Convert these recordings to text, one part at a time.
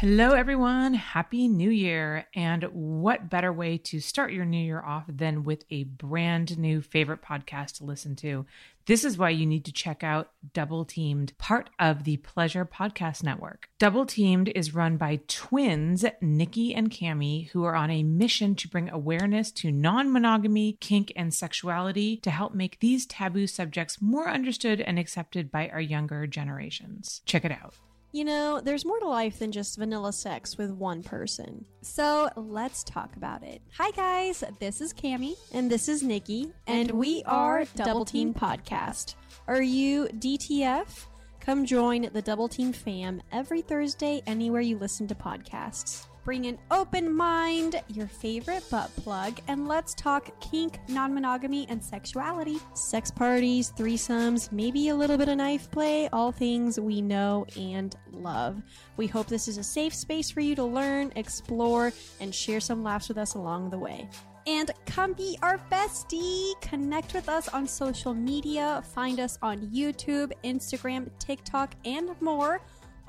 Hello, everyone. Happy New Year. And what better way to start your new year off than with a brand new favorite podcast to listen to? This is why you need to check out Double Teamed, part of the Pleasure Podcast Network. Double Teamed is run by twins, Nikki and Cami, who are on a mission to bring awareness to non monogamy, kink, and sexuality to help make these taboo subjects more understood and accepted by our younger generations. Check it out. You know, there's more to life than just vanilla sex with one person. So let's talk about it. Hi, guys. This is Cami. And this is Nikki. And, we are Double Team Podcast. Are you DTF? Come join the Double Team fam every Thursday anywhere you listen to podcasts. Bring an open mind, your favorite butt plug, and let's talk kink, non monogamy, and sexuality. Sex parties, threesomes, maybe a little bit of knife play, all things we know and love. We hope this is a safe space for you to learn, explore, and share some laughs with us along the way. And come be our bestie. Connect with us on social media. Find us on YouTube, Instagram, TikTok, and more.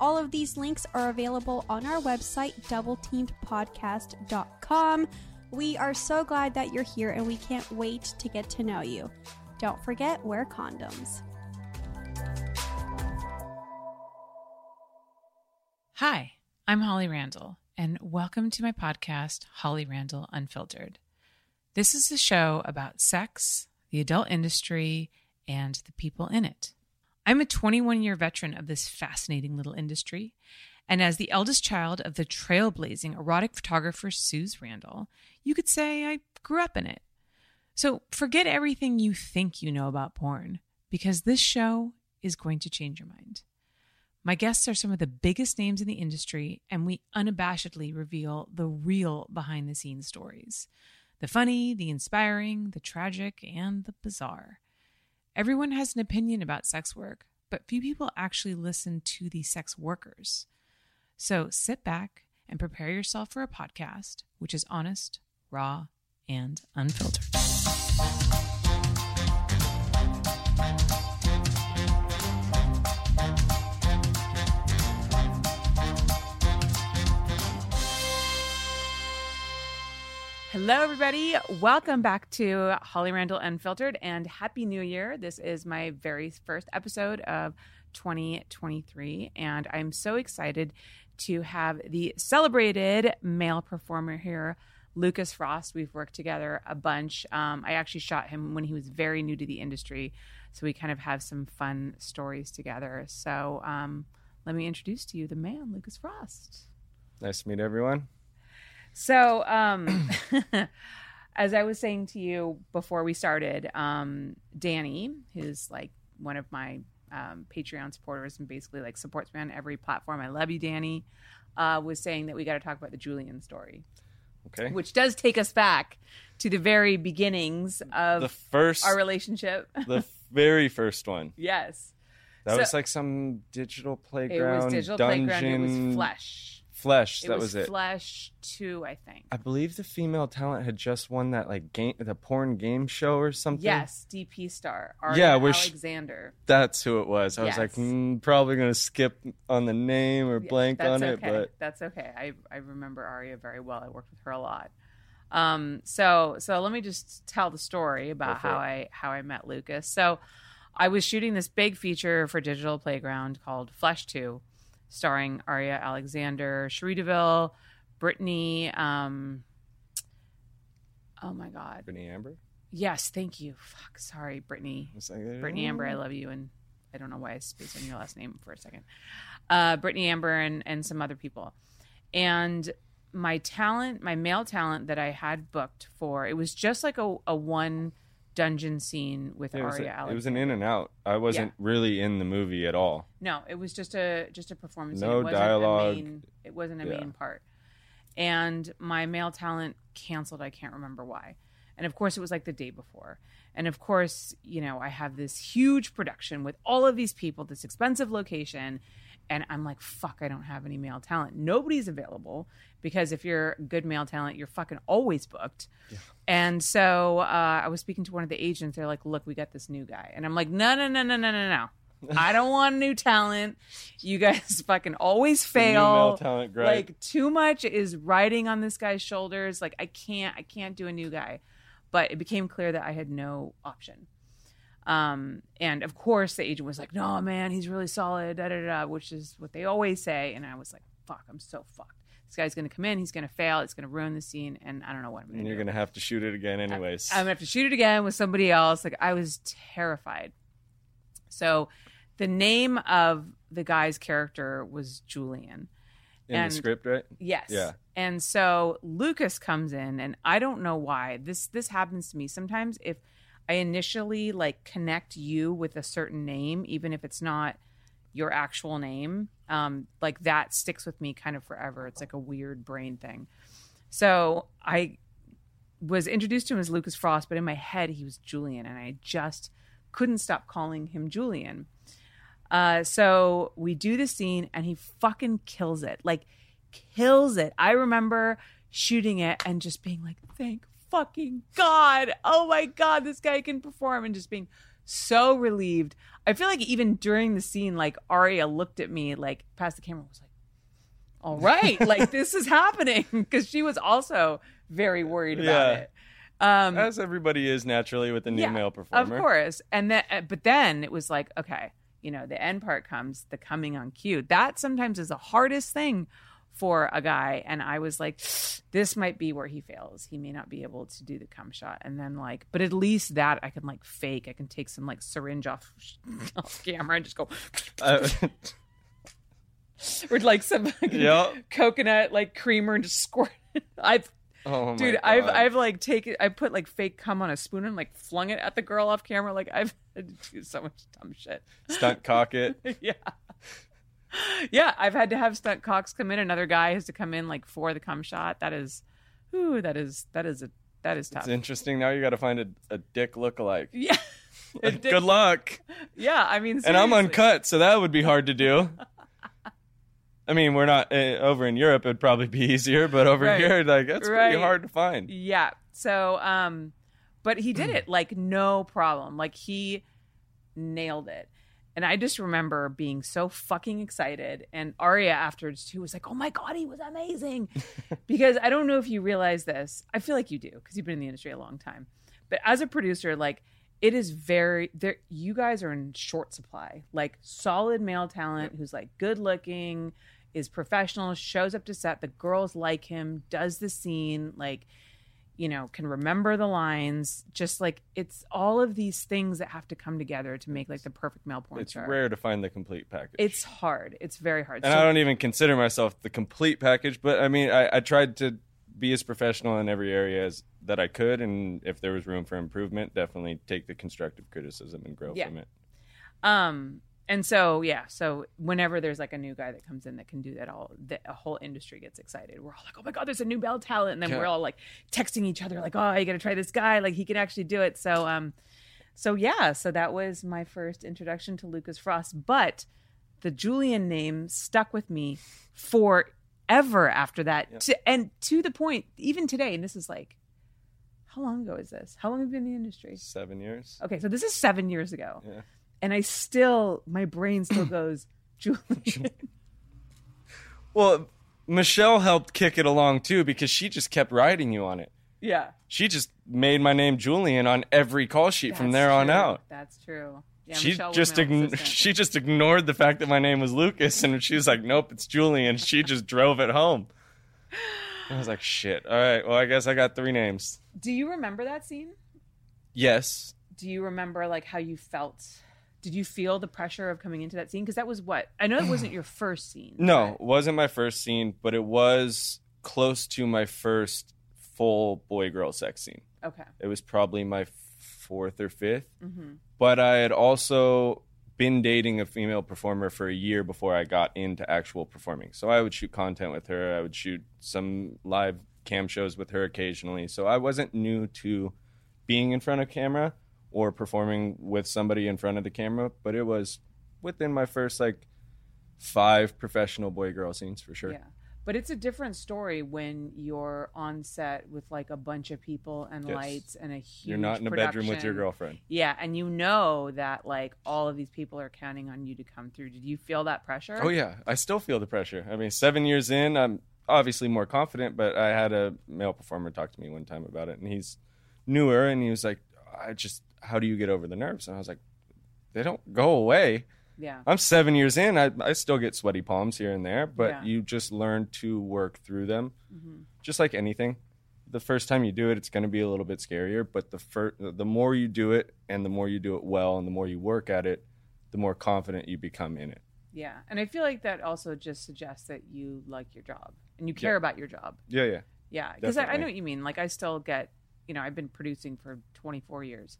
All of these links are available on our website, doubleteamedpodcast.com. We are so glad that you're here and we can't wait to get to know you. Don't forget, wear condoms. Hi, I'm Holly Randall, and welcome to my podcast, Holly Randall Unfiltered. This is a show about sex, the adult industry, and the people in it. I'm a 21 year veteran of this fascinating little industry, and as the eldest child of the trailblazing erotic photographer Suze Randall, you could say I grew up in it. So forget everything you think you know about porn, because this show is going to change your mind. My guests are some of the biggest names in the industry, and we unabashedly reveal the real behind the scenes stories the funny, the inspiring, the tragic, and the bizarre. Everyone has an opinion about sex work, but few people actually listen to the sex workers. So sit back and prepare yourself for a podcast which is honest, raw, and unfiltered. Hello, everybody. Welcome back to Holly Randall Unfiltered and Happy New Year. This is my very first episode of 2023, and I'm so excited to have the celebrated male performer here, Lucas Frost. We've worked together a bunch. Um, I actually shot him when he was very new to the industry, so we kind of have some fun stories together. So um, let me introduce to you the man, Lucas Frost. Nice to meet everyone. So, um, as I was saying to you before we started, um, Danny, who's like one of my um, Patreon supporters and basically like supports me on every platform. I love you, Danny. Uh, was saying that we got to talk about the Julian story, Okay. which does take us back to the very beginnings of the first, our relationship. the very first one. yes, That So- was like some digital playground. it was digital dungeon, playground. It was Flesh. Flesh. It that was, was, it. Flesh Two, I think. I believe the female talent had just won that like game, the porn game show or something. Yes, DP star. Yeah, she- Alexander. that's who it was. I was like, mm, probably gonna skip on the name or Yeah, blank on it, but that's okay. I I remember Aria very well. I worked with her a lot. Um, so so let me just tell the story about how. I how I met Lucas. So I was shooting this big feature for Digital Playground called Flesh Two, starring Aria Alexander, Cherie DeVille, Brittany. Um, oh my God! Brittany Amber. Yes, thank you. Fuck, sorry, Brittany. Like, Brittany Amber, I love you, and I don't know why I spaced on your last name for a second. Uh, Brittany Amber and and some other people, and my talent, my male talent that I had booked for it was just like a, a one dungeon scene with It was, Aria it was an in and out. I wasn't really in the movie at all. No, it was just a just a performance. No it wasn't dialogue. A main, it wasn't a Yeah. main part. And my male talent canceled. I can't remember why. And of course, it was like the day before. And of course, you know, I have this huge production with all of these people, this expensive location, And I'm like, fuck, I don't have any male talent. Nobody's available because if you're good male talent, you're fucking always booked. And so uh, I was speaking to one of the agents. They're like, look, we got this new guy. And I'm like, no, no, no, no, no, no, no. I don't want new talent. You guys fucking always fail. male talent, great. Like too much is riding on this guy's shoulders. Like I can't, I can't do a new guy. But it became clear that I had no option. Um, and of course, the agent was like, "No, man, he's really solid," da da da, which is what they always say. And I was like, "Fuck, I'm so fucked. This guy's gonna come in, he's gonna fail, it's gonna ruin the scene, and I don't know what I'm gonna and do." you're gonna have to shoot it again, anyways. I'm gonna have to shoot it again with somebody else. Like I was terrified. So, the name of the guy's character was Julian. in and- the script, right? Yes. Yeah. And so Lucas comes in and I don't know why. This this happens to me sometimes if I initially like connect you with a certain name even if it's not your actual name, um like that sticks with me kind of forever. It's like a weird brain thing. So I was introduced to him as Lucas Frost, but in my head he was Julian and I just couldn't stop calling him Julian. Uh, so we do the scene and he fucking kills it. Like kills it. I remember shooting it and just being like, thank fucking God. Oh my God, this guy can perform and just being so relieved. I feel like even during the scene, like Aria looked at me like past the camera was like, all right, like this is happening. Cause she was also very worried about Yeah. it. Um, As everybody is naturally with a new yeah, male performer. Of course. And then, uh, but then it was like, okay, you know, the end part comes, the coming on cue. That sometimes is the hardest thing for a guy. And I was like, this might be where he fails. He may not be able to do the cum shot. And then, like, but at least that I can like fake. I can take some like syringe off, off camera and just go, Uh, or like some fucking Yep. coconut like creamer and just squirt. it. I've oh dude i've i've like taken i put like fake cum on a spoon and like flung it at the girl off camera like i've had to do so much dumb shit stunt cock it. yeah yeah i've had to have stunt cocks come in another guy has to come in like for the cum shot that is ooh that is that is a that is tough It's interesting. Now you got to find a, a dick lookalike. yeah dick- Good luck. yeah i mean And I'm uncut, so that would be hard to do. I mean, we're not uh, over in Europe. It'd probably be easier, but over Right. here, like that's Right. pretty hard to find. Yeah. So, um, but he did it like no problem. Like he nailed it. And I just remember being so fucking excited. And Aria afterwards too was like, "Oh my god, he was amazing!" because I don't know if you realize this. I feel like you do because you've been in the industry a long time. But as a producer, like it is very there. You guys are in short supply. Like solid male talent who's like good looking, is professional, shows up to set. The girls like him, does the scene, like you know, can remember the lines. Just like it's all of these things that have to come together to make like the perfect male porn It's star. rare to find the complete package. It's hard. It's very hard. and So- I don't even consider myself the complete package, but I mean, I, I tried to be as professional in every area as that I could, and if there was room for improvement, definitely take the constructive criticism and grow Yeah. from it. Um, and so yeah, so whenever there's like a new guy that comes in that can do that, all the a whole industry gets excited. We're all like, oh my god, there's a new bell talent, and then Yeah. we're all like texting each other like, oh, you got to try this guy, like he can actually do it. So um, so yeah, so that was my first introduction to Lucas Frost, but the Julian name stuck with me forever after that, to, and to the point, even today, and this is like. How long ago is this? How long have you been in the industry? Seven years. Okay, so this is seven years ago Yeah. And I still, my brain still goes, Julian. Well, Michelle helped kick it along too because she just kept writing you on it. yeah. She just made my name Julian on every call sheet from that's there on out. That's true. Yeah, she Michelle just ign- she just ignored the fact that my name was Lucas, and she was like, "Nope, it's Julian." She just drove it home. I was like, "Shit! All right, well, I guess I got three names." Do you remember that scene? Yes, Do you remember like how you felt? Did you feel the pressure of coming into that scene? Because that was what I know it wasn't your first scene. no, but- it wasn't my first scene, but it was close to my first full boy girl sex scene. Okay. It was probably my fourth or 5th hmm but I had also been dating a female performer for a year before I got into actual performing. So I would shoot content with her. I would shoot some live cam shows with her occasionally. So I wasn't new to being in front of camera or performing with somebody in front of the camera, but it was within my first like five professional boy girl scenes for sure. Yeah. But it's a different story when you're on set with like a bunch of people and Yes. lights and a huge You're not in a bedroom with your girlfriend. Yeah, and you know that like all of these people are counting on you to come through. Did you feel that pressure? Oh yeah, I still feel the pressure. I mean, seven years in, I'm obviously more confident. But I had a male performer talk to me one time about it, and he's newer, and he was like, "I just, how do you get over the nerves?" And I was like, "They don't go away." Yeah. I'm seven years in. I, I still get sweaty palms here and there, but Yeah. you just learn to work through them, Mhm. just like anything. The first time you do it, it's going to be a little bit scarier, but the fir- the more you do it, and the more you do it well, and the more you work at it, the more confident you become in it. Yeah. And I feel like that also just suggests that you like your job and you care Yeah. about your job. Yeah, yeah. Yeah, because I, I know what you mean. Like I still get, you know, I've been producing for 24 years,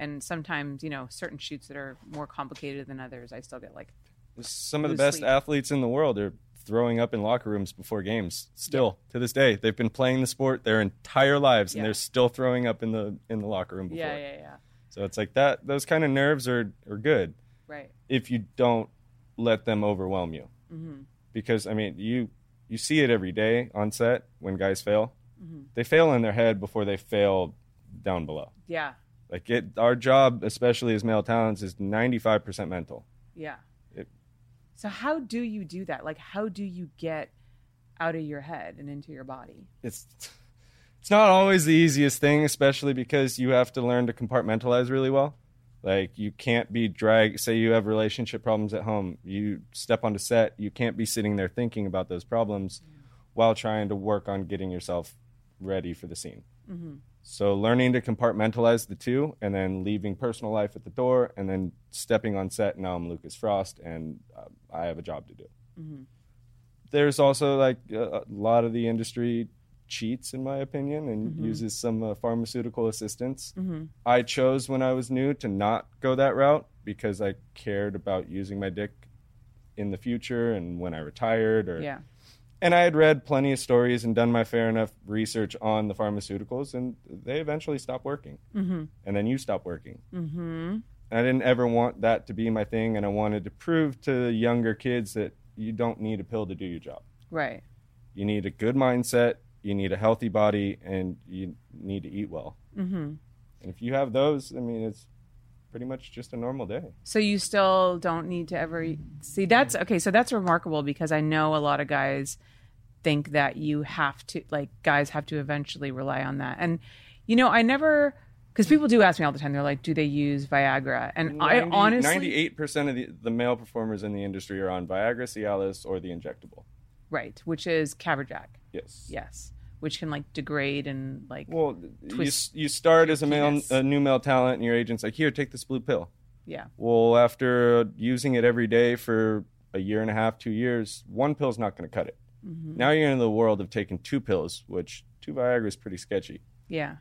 and sometimes you know certain shoots that are more complicated than others, I still get like, Some of the best sleep. athletes in the world are throwing up in locker rooms before games. Still to this day, they've been playing the sport their entire lives, and Yeah. they're still throwing up in the in the locker room before. yeah, yeah, yeah, So it's like that. Those kind of nerves are are good right, if you don't let them overwhelm you. hmm Because I mean, you you see it every day on set when guys fail. Mhm. They fail in their head before they fail down below. yeah, Like it, our job, especially as male talents, is ninety five percent mental. yeah. It- so how do you do that? Like, how do you get out of your head and into your body? it's it's not always the easiest thing, especially because you have to learn to compartmentalize really well. Like you can't be drag. Say you have relationship problems at home, you step onto set, you can't be sitting there thinking about those problems while trying to work on getting yourself ready for the scene. Mm-hmm. So learning to compartmentalize the two, and then leaving personal life at the door, and then stepping on set. Now I'm Lucas Frost, and uh, I have a job to do. Mhm. There's also like a, a lot of the industry cheats, in my opinion, and Mhm. uses some uh, pharmaceutical assistance. Mm-hmm. I chose when I was new to not go that route because I cared about using my dick in the future and when I retired or Yeah, and I had read plenty of stories and done my fair enough research on the pharmaceuticals, and they eventually stopped working. mm-hmm. And then you stopped working. Mm-hmm. And I didn't ever want that to be my thing, and I wanted to prove to younger kids that you don't need a pill to do your job. right. You need a good mindset, you need a healthy body, and you need to eat well. Mm-hmm. And if you have those, I mean, it's pretty much just a normal day. So you still don't need to ever see that's okay. So that's remarkable because I know a lot of guys think that you have to like guys have to eventually rely on that. And you know, I never because people do ask me all the time. They're like, "Do they use Viagra?" And I honestly, ninety-eight percent of the, the male performers in the industry are on Viagra, Cialis, or the injectable. right, which is Caverject, Yes. yes, which can like degrade and like Well, you, Twist you start as a male, a new male talent, and your agent's like, "Here, take this blue pill." yeah, Well, after using it every day for a year and a half, two years, one pill's not going to cut it. Mhm. Now you're in the world of taking two pills, which two Viagra is pretty sketchy. yeah,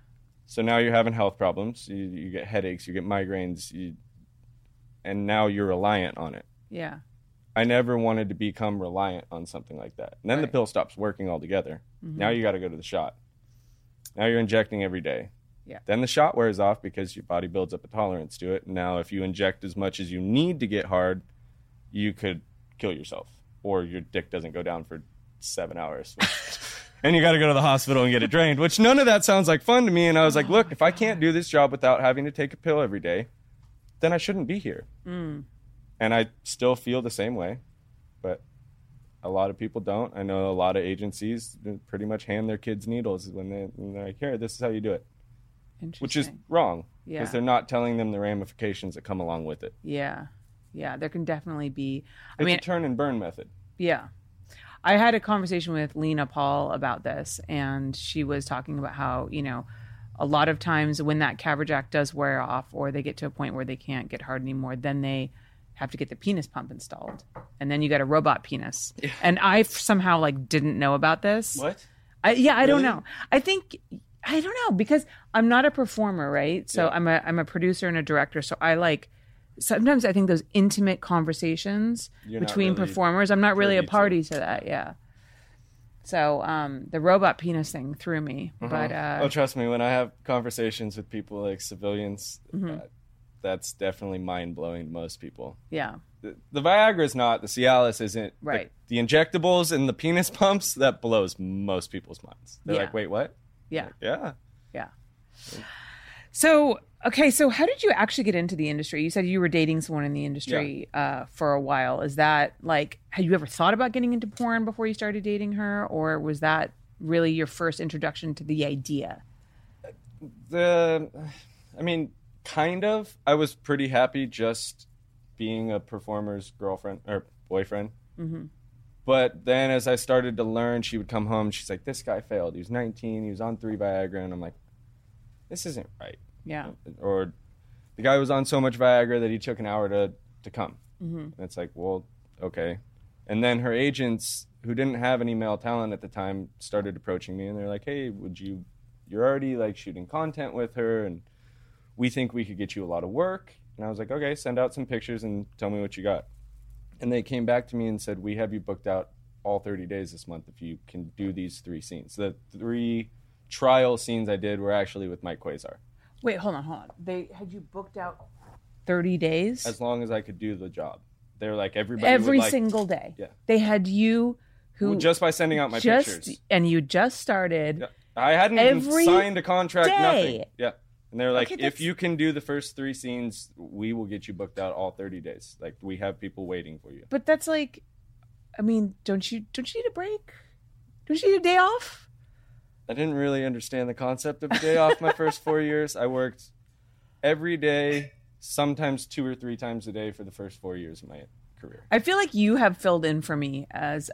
So now you're having health problems. You, you get headaches, you get migraines, you, and now you're reliant on it. yeah, I never wanted to become reliant on something like that. And then the pill stops working altogether. Mhm. Now you got to go to the shot. Now you're injecting every day. Yeah. Then the shot wears off because your body builds up a tolerance to it. And now, if you inject as much as you need to get hard, you could kill yourself, or your dick doesn't go down for seven hours. and you got to go to the hospital and get it drained, which none of that sounds like fun to me. And I was like, look, if I can't do this job without having to take a pill every day, then I shouldn't be here. mm. And I still feel the same way, but a lot of people don't. I know a lot of agencies pretty much hand their kids needles when, they, when they're like, here, this is how you do it, which is wrong because yeah, they're not telling them the ramifications that come along with it. yeah, yeah. There can definitely be. I It's mean, a turn and burn method. Yeah. I had a conversation with Lena Paul about this, and she was talking about how, you know, a lot of times when that Caverject does wear off or they get to a point where they can't get hard anymore, then they have to get the penis pump installed. And then you get a robot penis. And I somehow like didn't know about this. What? I, yeah, I don't know. I think I don't know because I'm not a performer, right? So Yeah. I'm a I'm a producer and a director. So I like sometimes I think those intimate conversations You're between really performers. I'm not really a privy to. party to that. Yeah. So um, the robot penis thing threw me, but uh, oh, trust me, when I have conversations with people like civilians, Mm-hmm. uh, that's definitely mind blowing to most people. Yeah. The, the Viagra is not. The Cialis isn't. The- Right. The, injectables and the penis pumps that blows most people's minds. They're Yeah. like, wait, what? Yeah. Yeah. Yeah. So, okay, so how did you actually get into the industry? You said you were dating someone in the industry uh, for a while. Is that like, had you ever thought about getting into porn before you started dating her? Or was that really your first introduction to the idea? the i mean kind of. I was pretty happy just being a performer's girlfriend or boyfriend. Mm-hmm. but then as i started to learn she would come home she's like this guy failed. He was 19 he was on three viagra. And i'm like this isn't right. Yeah. or the guy was on so much viagra that he took an hour to to come. Mm-hmm. and it's like well okay. And then her agents who didn't have any male talent at the time started approaching me and they're like hey would you you're already like shooting content with her and we think we could get you a lot of work and i was like okay send out some pictures and tell me what you got and they came back to me and said we have you booked out all 30 days this month if you can do these three scenes the three trial scenes i did were actually with mike quasar Wait, hold on, hold on. They had you booked out 30 days? as long as i could do the job They're like everybody Every like, single day. Yeah. They had you who Well, just by sending out my just pictures and you just started. Yeah. I hadn't even signed a contract, day. nothing. Yeah. And they're like, Okay, if you can do the first three scenes, we will get you booked out all 30 days. Like, we have people waiting for you. But that's like, I mean, don't you don't you need a break? Don't you need a day off? I didn't really understand the concept of a day off my first four years. I worked every day, sometimes two or three times a day for the first four years of my career. I feel like you have filled in for me as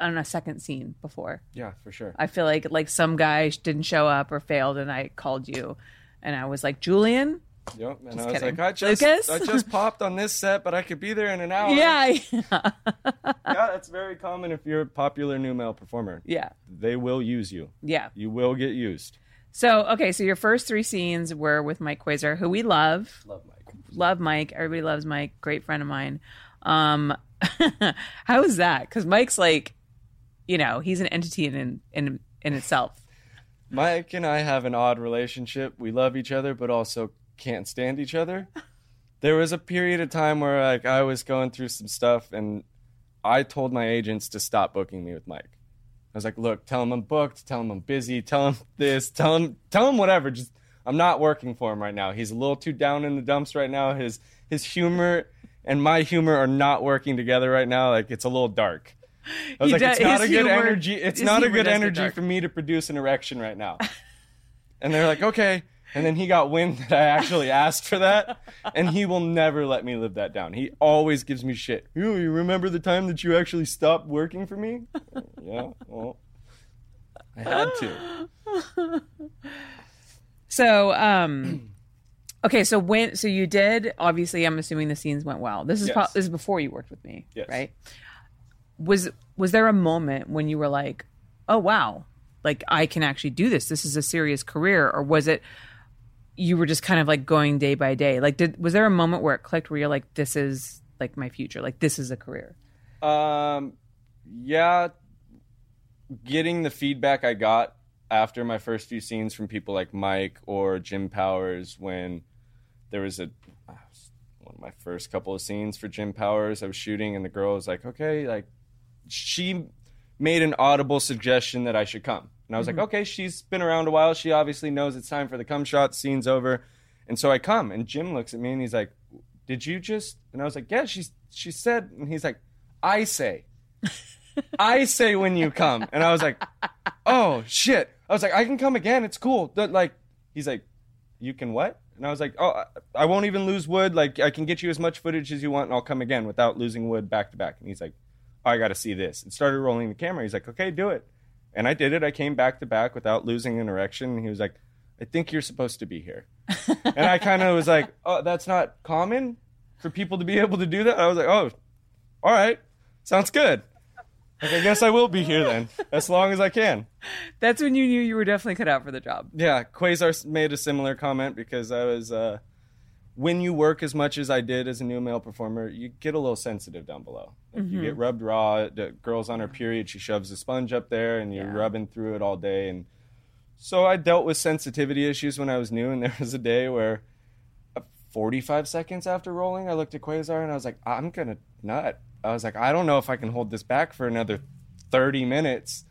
on a second scene before. Yeah, for sure. I feel like like some guy didn't show up or failed, and I called you, and I was like, Julian. Yep. And I was kidding. like, I just, Lucas? I just popped on this set, but I could be there in an hour. Yeah, yeah, Yeah, that's very common if you're a popular new male performer. yeah, They will use you. yeah. You will get used. So okay, so your first three scenes were with Mike Quasar, who we love. Love Mike. love Mike. Everybody loves Mike. Great friend of mine. Um, how is that? Because Mike's like, you know, he's an entity in in in itself. Mike and I have an odd relationship. We love each other, but also can't stand each other. There was a period of time where like I was going through some stuff, and I told my agents to stop booking me with Mike. I was like, "Look, tell him I'm booked. Tell him I'm busy. Tell him this. Tell him, tell him whatever. Just I'm not working for him right now. He's a little too down in the dumps right now. His his humor and my humor are not working together right now. Like it's a little dark." I was He like, does- "It's not a good humor- energy. It's not a good energy for me to produce an erection right now." And they're like, okay. And then he got wind that I actually asked for that, and he will never let me live that down. He always gives me shit. You, you remember the time that you actually stopped working for me? yeah, well, I had to. So, um, okay, so when so you did obviously, I'm assuming the scenes went well. This is Yes. pro- this is before you worked with me, Yes. right? Was was there a moment when you were like, oh wow, like I can actually do this. This is a serious career, or was it? You were just kind of like going day by day. Like, did was there a moment where it clicked where you're like, this is like my future. Like, this is a career. Um, yeah, getting the feedback I got after my first few scenes from people like Mike or Jim Powers when there was a one of my first couple of scenes for Jim Powers I was shooting and the girl was like, "Okay, like she made an audible suggestion that I should come." And I was like, mm-hmm. "Okay, she's been around a while. She obviously knows it's time for the come shot. Scene's over." And so I come and Jim looks at me and he's like, "Did you just?" And I was like, "Yeah, she's she said." And he's like, "I say." I say when you come. And I was like, oh, shit. I was like, I can come again. It's cool. But, like, he's like, you can what? And I was like, oh, I- won't even lose wood. Like, I can get you as much footage as you want, and I'll come again without losing wood back to back. And he's like, I got to see this. And started rolling the camera. He's like, okay, do it. And I did it. I came back to back without losing an erection. And he was like, I think you're supposed to be here. and I kind of was like, oh, that's not common for people to be able to do that. I was like, oh, all right, sounds good. Like, I guess I will be here then, as long as I can. That's when you knew you were definitely cut out for the job. Yeah, Quasar made a similar comment because I was, uh, when you work as much as I did as a new male performer, you get a little sensitive down below. Like you get rubbed raw. The girl's on her period, she shoves a sponge up there, and you're Yeah. rubbing through it all day. And so I dealt with sensitivity issues when I was new, and there was a day where, uh, 45 seconds after rolling, I looked at Quasar and I was like, I'm gonna nut. I was like, I don't know if I can hold this back for another 30 minutes.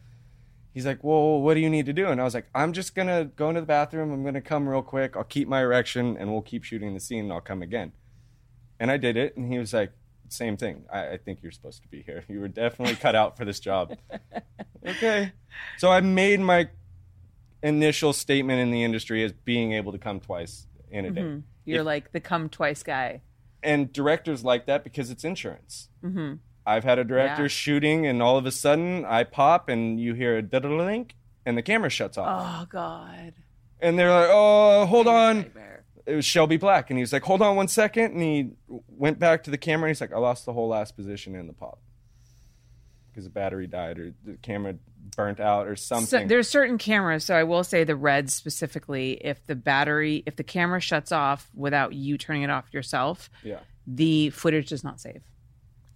He's like, Well, what do you need to do? And I was like, I'm just gonna go into the bathroom. I'm gonna come real quick. I'll keep my erection and we'll keep shooting the scene and I'll come again. And I did it. And he was like, Same thing. I, I think you're supposed to be here. You were definitely cut out for this job. okay. So I made my initial statement in the industry as being able to come twice in a day. You're If- like the come twice guy. and directors like that because it's insurance. Mm-hmm. I've had a director Yeah. shooting, and all of a sudden I pop, and you hear a link, and the camera shuts off, Oh God. and they're like, "Oh, hold on." Nightmare. It was Shelby Black, and he was like, "Hold on one second. and he went back to the camera, and he's like, "I lost the whole last position in the pop because the battery died, or the camera burnt out, or So something." there's certain cameras. So I will say the red specifically. If the battery, if the camera shuts off without you turning it off yourself, yeah. the footage does not save.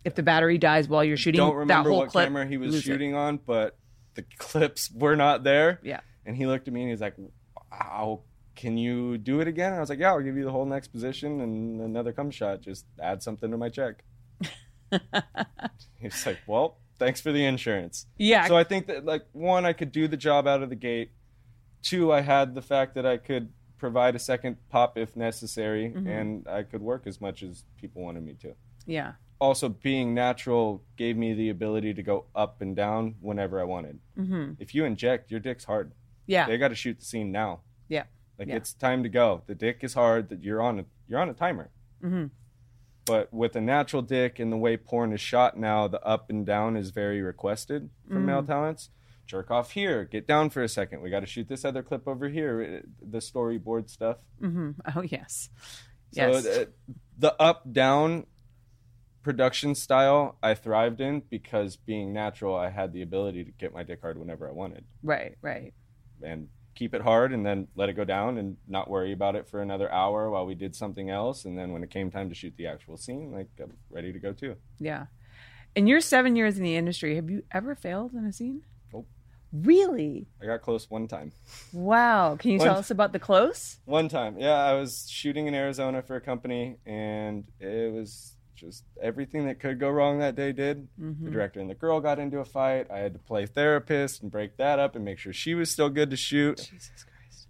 If the battery dies while you're shooting, Don't that remember what clip, camera he was lose it. shooting on, but the clips were not there. Yeah. And he looked at me and he's like, "Wow, can you do it again?" And I was like, "Yeah, I'll give you the whole next position and another cum shot. Just add something to my check." He's like, "Well, thanks for the insurance." Yeah. So I think that like one, I could do the job out of the gate. Two, I had the fact that I could provide a second pop if necessary, Mm-hmm. and I could work as much as people wanted me to yeah. Also being natural gave me the ability to go up and down whenever I wanted. Mm-hmm. If you inject, your dick's hard. Yeah. They got to shoot the scene now. Yeah. Like Yeah. it's time to go. The dick is hard. That you're on a you're on a timer. Mm-hmm. But with a natural dick and the way porn is shot now, the up and down is very requested from male Mm. talents. Jerk off here. Get down for a second. We got to shoot this other clip over here. The storyboard stuff. Oh yes. So Yes. the, the up down production style I thrived in because being natural, I had the ability to get my dick hard whenever I wanted right. Right. and keep it hard and then let it go down and not worry about it for another hour while we did something else. And then when it came time to shoot the actual scene, like I'm ready to go too. Yeah. In you're seven years in the industry. Have you ever failed in a scene? Nope. Really? I got close one time. Wow. Can you One- tell us about the close? One time, yeah, I was shooting in Arizona for a company, and it was just everything that could go wrong that day did. The mm-hmm. director and the girl got into a fight. I had to play therapist and break that up and make sure she was still good to shoot. Jesus Christ.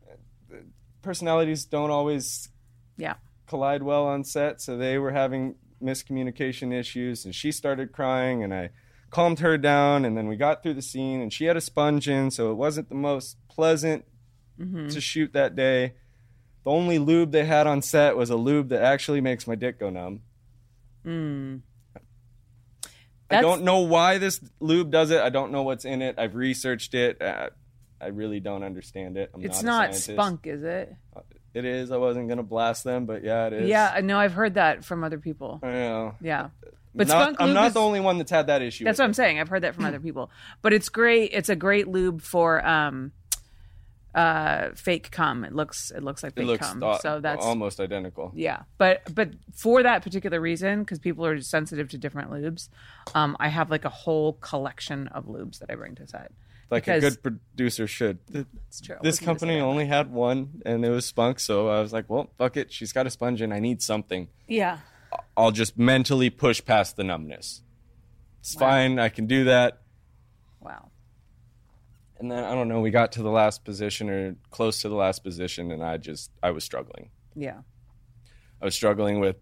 Personalities don't always Yeah. collide well on set, so they were having miscommunication issues, and she started crying, and I calmed her down, and then we got through the scene, and she had a sponge in, so it wasn't the most pleasant mm-hmm. to shoot that day. The only lube they had on set was a lube that actually makes my dick go numb. I don't know why this lube does it. I don't know what's in it. I've researched it. Uh, I really don't understand it. I'm It's not, not spunk, is it? It is. I wasn't gonna blast them, but yeah, it is. Yeah, I know. I've heard that from other people. Yeah. Yeah. But Not- Spunk I'm not is- the only one that's had that issue. That's what I'm saying. I've heard that from other people. But it's great. It's a great lube for um uh fake cum. It looks it looks like fake It looks cum. uh, so that's almost identical. yeah. But but for that particular reason, because people are sensitive to different lubes, um, I have like a whole collection of lubes that I bring to set. Like Because- a good producer should. Th- It's true. This We can just company only had one, and it was Spunk. So I was like, "Well, fuck it. She's got a sponge and I need something. Yeah. I'll just mentally push past the numbness. It's fine. I can do that." And then I don't know. We got to the last position or close to the last position, and I just I was struggling. Yeah. I was struggling with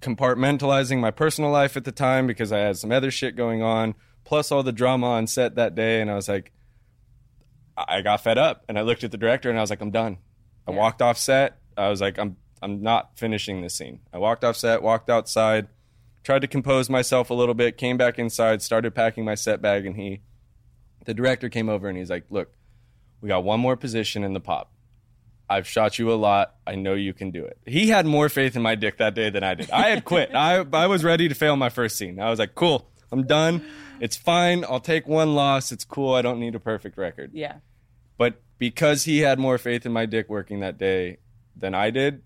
compartmentalizing my personal life at the time because I had some other shit going on, plus all the drama on set that day. And I was like, I I got fed up, and I looked at the director, and I was like, I'm done. I Yeah. walked off set. I was like, I'm I'm not finishing this scene. I walked off set, walked outside, tried to compose myself a little bit, came back inside, started packing my set bag, and he, the director came over and he's like, Look, we got one more position in the pop. I've shot you a lot. I know you can do it. He had more faith in my dick that day than I did. I had quit. I, I was ready to fail my first scene. I was like, cool, I'm done. It's fine. I'll take one loss. It's cool. I don't need a perfect record. Yeah. But because he had more faith in my dick working that day than I did,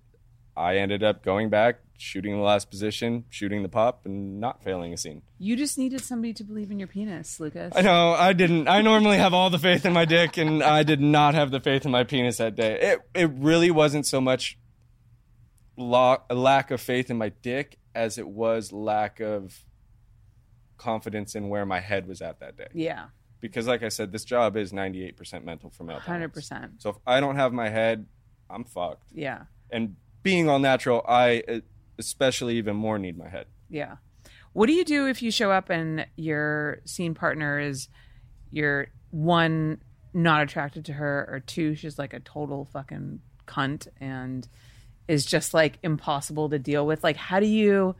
I ended up going back, shooting the last position, shooting the pop, and not failing a scene. You just needed somebody to believe in your penis, Lucas. I know I didn't. I normally have all the faith in my dick, and I did not have the faith in my penis that day. It it really wasn't so much lo- lack of faith in my dick as it was lack of confidence in where my head was at that day. Yeah. Because, like I said, this job is 98% mental for male. Hundred talents. percent. So if I don't have my head, I'm fucked. Yeah. And being all natural, I uh, especially even more need my head. Yeah. What do you do if you show up and your scene partner is you're one not attracted to her or two she's like a total fucking cunt and is just like impossible to deal with? Like how do you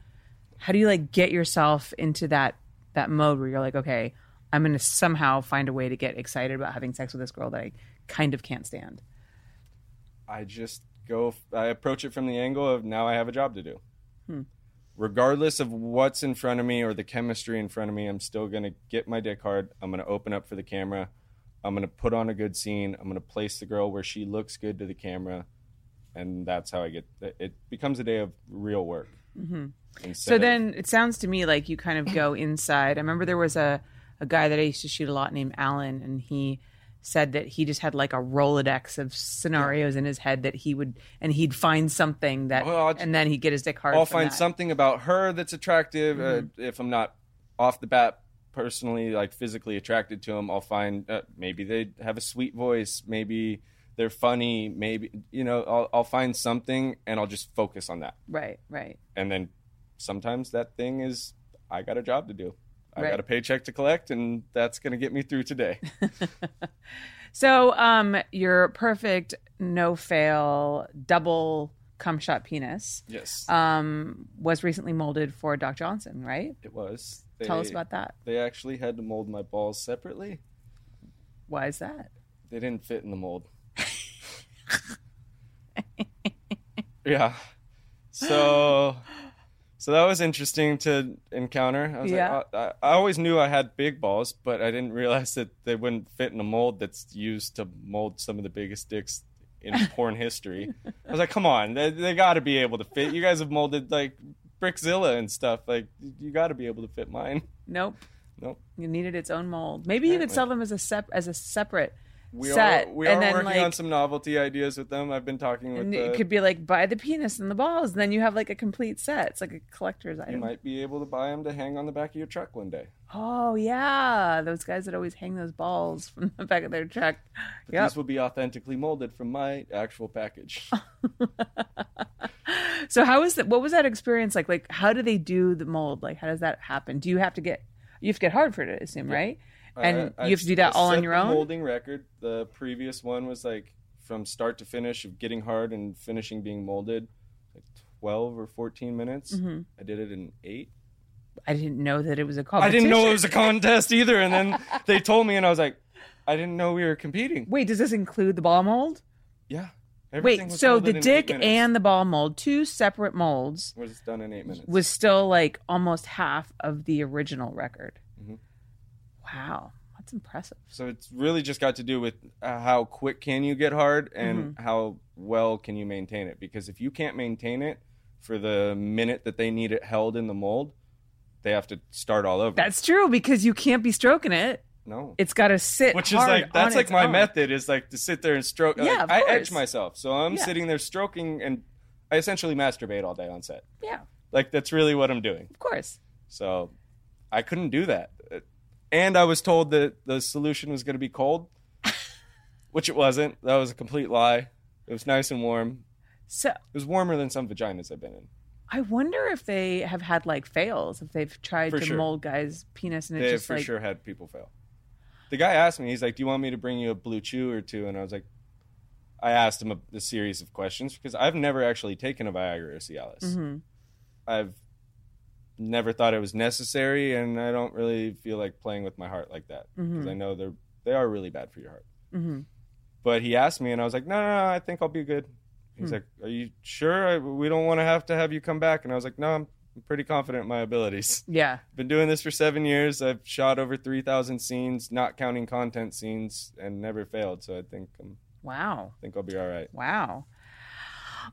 how do you like get yourself into that that mode where you're like, okay, I'm going to somehow find a way to get excited about having sex with this girl that I kind of can't stand. I just go, I approach it from the angle of now I have a job to do. Hmm. Regardless of what's in front of me or the chemistry in front of me, I'm still going to get my dick hard. I'm going to open up for the camera. I'm going to put on a good scene. I'm going to place the girl where she looks good to the camera. And that's how I get it. becomes a day of real work. Mm-hmm. So then it sounds to me like you kind of go inside. I remember there was a, a guy that I used to shoot a lot named Alan, and he said that he just had like a Rolodex of scenarios in his head that he would, and he'd find something that, Well, and then he'd get his dick hard. I'll find that. Mm-hmm. something about her that's attractive. Uh, if I'm not off the bat personally, like physically attracted to him, I'll find uh, maybe they have a sweet voice, maybe they're funny, maybe you know, I'll, I'll find something and I'll just focus on that. Right, right. And then sometimes that thing is I got a job to do. I Right. got a paycheck to collect, and that's going to get me through today. So, um, your perfect no fail double cum shot penis, yes, um, was recently molded for Doc Johnson, right? it was. Tell us about that. They actually had to mold my balls separately. Why is that? They didn't fit in the mold. yeah. So so that was interesting to encounter. I was Yeah. like, I, I always knew I had big balls, but I didn't realize that they wouldn't fit in a mold that's used to mold some of the biggest dicks in porn history. I was like, come on, they, they got to be able to fit. You guys have molded like Brickzilla and stuff. Like, you got to be able to fit mine. Nope. Nope. You needed its own mold. Maybe you could sell them as a sep- as a separate We set, are we and are then working like, on some novelty ideas with them. I've been talking with the, it could be like buy the penis and the balls, and then you have like a complete set. It's like a collector's item. You might be able to buy them to hang on the back of your truck one day. Oh yeah, those guys that always hang those balls from the back of their truck. But Yep. These will be authentically molded from my actual package. So how is that? What was that experience like? Like how do they do the mold? Like how does that happen? Do you have to get you have to get hard for it? I assume, right? And I- you have to do that all on your own. Holding record. The previous one was like from start to finish of getting hard and finishing being molded, like twelve or fourteen minutes. Mm-hmm. I did it in eight. I didn't know that it was a competition. I didn't know it was a contest either, and then they told me, and I was like, I didn't know we were competing. Wait, does this include the ball mold? Yeah. Wait, so the dick and the ball mold, two separate molds, was done in eight minutes. was still like almost half of the original record. Wow, that's impressive. So it's really just got to do with uh, how quick can you get hard and Mm-hmm. how well can you maintain it. Because if you can't maintain it for the minute that they need it held in the mold, they have to start all over. That's true because you can't be stroking it. no. It's got to sit. Which is like that's like my own. method is like to sit there and stroke. Yeah, like, I edge myself, so I'm Yeah. sitting there stroking and I essentially masturbate all day on set. Yeah, Like that's really what I'm doing. of course. So I couldn't do that. And I was told that the solution was going to be cold, which it wasn't. That was a complete lie. It was nice and warm. So It was warmer than some vaginas I've been in. I wonder if they have had like fails, if they've tried For to sure. mold guys' penis and it's They just for like sure had people fail. The guy asked me, he's like, "Do you want me to bring you a BlueChew or two? And I was like, I asked him a, a series of questions because I've never actually taken a Viagra or Cialis. Mhm. I've never thought it was necessary, and I don't really feel like playing with my heart like that because Mhm. I know they're they are really bad for your heart. Mhm. But he asked me, and I was like, no, no, no I think I'll be good. He's Hmm. like, are you sure? I, we don't want to have to have you come back. And I was like, no, I'm pretty confident in my abilities. yeah. Been doing this for seven years. I've shot over 3,000 scenes, not counting content scenes, and never failed. So I think I'm, Wow. I think I'll be all right. Wow.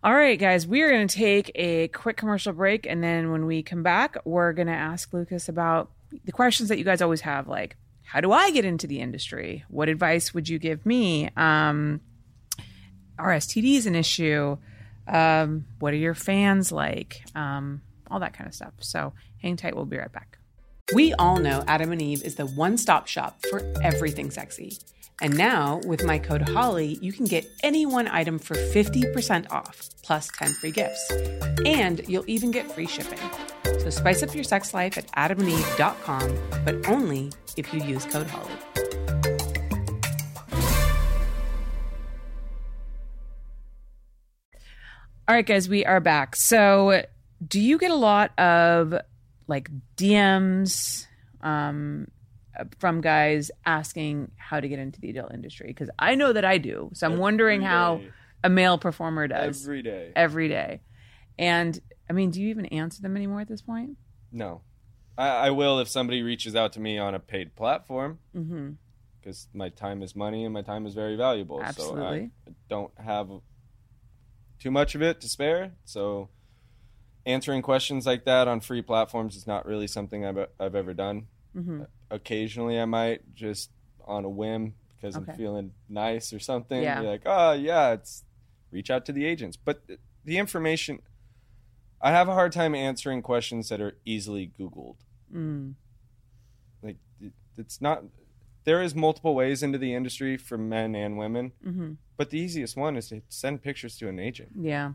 All right, guys, we are going to take a quick commercial break. And then when we come back, we're going to ask Lucas about the questions that you guys always have like, how do I get into the industry? What advice would you give me? Um, are STDs an issue? Um, what are your fans like? Um, all that kind of stuff. So hang tight. We'll be right back. We all know Adam and Eve is the one stop shop for everything sexy. And now, with my code HOLLY, you can get any one item for 50% off, plus 10 free gifts. And you'll even get free shipping. So spice up your sex life at adamandeve.com, but only if you use code HOLLY. All right, guys, we are back. So, do you get a lot of like DMs um, from guys asking how to get into the adult industry? Because I know that I do. So, I'm wondering Every how a male performer does Every day. every day. And I mean, do you even answer them anymore at this point? No. I, I will if somebody reaches out to me on a paid platform Mm-hmm. because my time is money and my time is very valuable. Absolutely. So I don't have too much of it to spare. So answering questions like that on free platforms is not really something I've, I've ever done. Mm-hmm. Occasionally, I might just on a whim because Okay. I'm feeling nice or something. Yeah. Be like, oh yeah, it's reach out to the agents. But the information, I have a hard time answering questions that are easily Googled. Mm. Like it's not. There is multiple ways into the industry for men and women, Mm-hmm. but the easiest one is to send pictures to an agent, Yeah.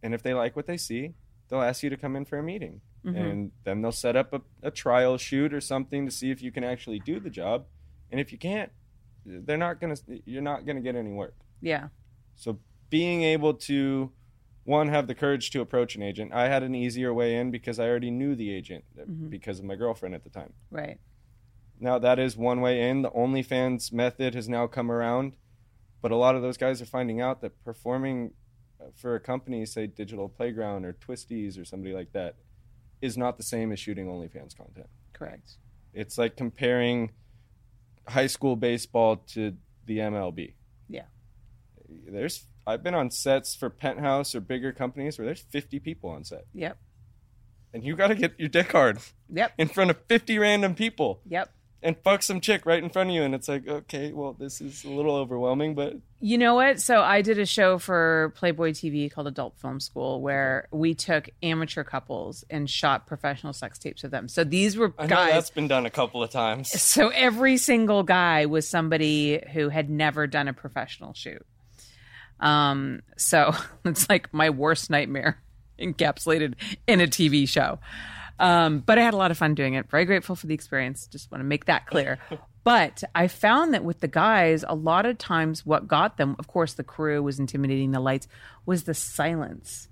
and if they like what they see, they'll ask you to come in for a meeting, Mhm. and then they'll set up a, a trial shoot or something to see if you can actually do the job, and if you can't, they're not gonna. You're not gonna get any work. Yeah. So being able to one have the courage to approach an agent. I had an easier way in because I already knew the agent Mhm. because of my girlfriend at the time. Right. Now that is one way in. The OnlyFans method has now come around, but a lot of those guys are finding out that performing for a company, say Digital Playground or Twistys or somebody like that, is not the same as shooting OnlyFans content. Correct. It's like comparing high school baseball to the MLB. Yeah. There's I've been on sets for Penthouse or bigger companies where there's 50 people on set, Yep. and you got to get your dick hard Yep. in front of 50 random people Yep. And fuck some chick right in front of you, and it's like, okay, well, this is a little overwhelming, but You know what? So I did a show for Playboy TV called Adult Film School where we took amateur couples and shot professional sex tapes of them. So these were I guys. that's been done a couple of times. So every single guy was somebody who had never done a professional shoot. Um, so it's like my worst nightmare encapsulated in a TV show. Um, but I had a lot of fun doing it. Very grateful for the experience. Just want to make that clear. But I found that with the guys, a lot of times what got them, of course, the crew was intimidating, the lights, was the silence.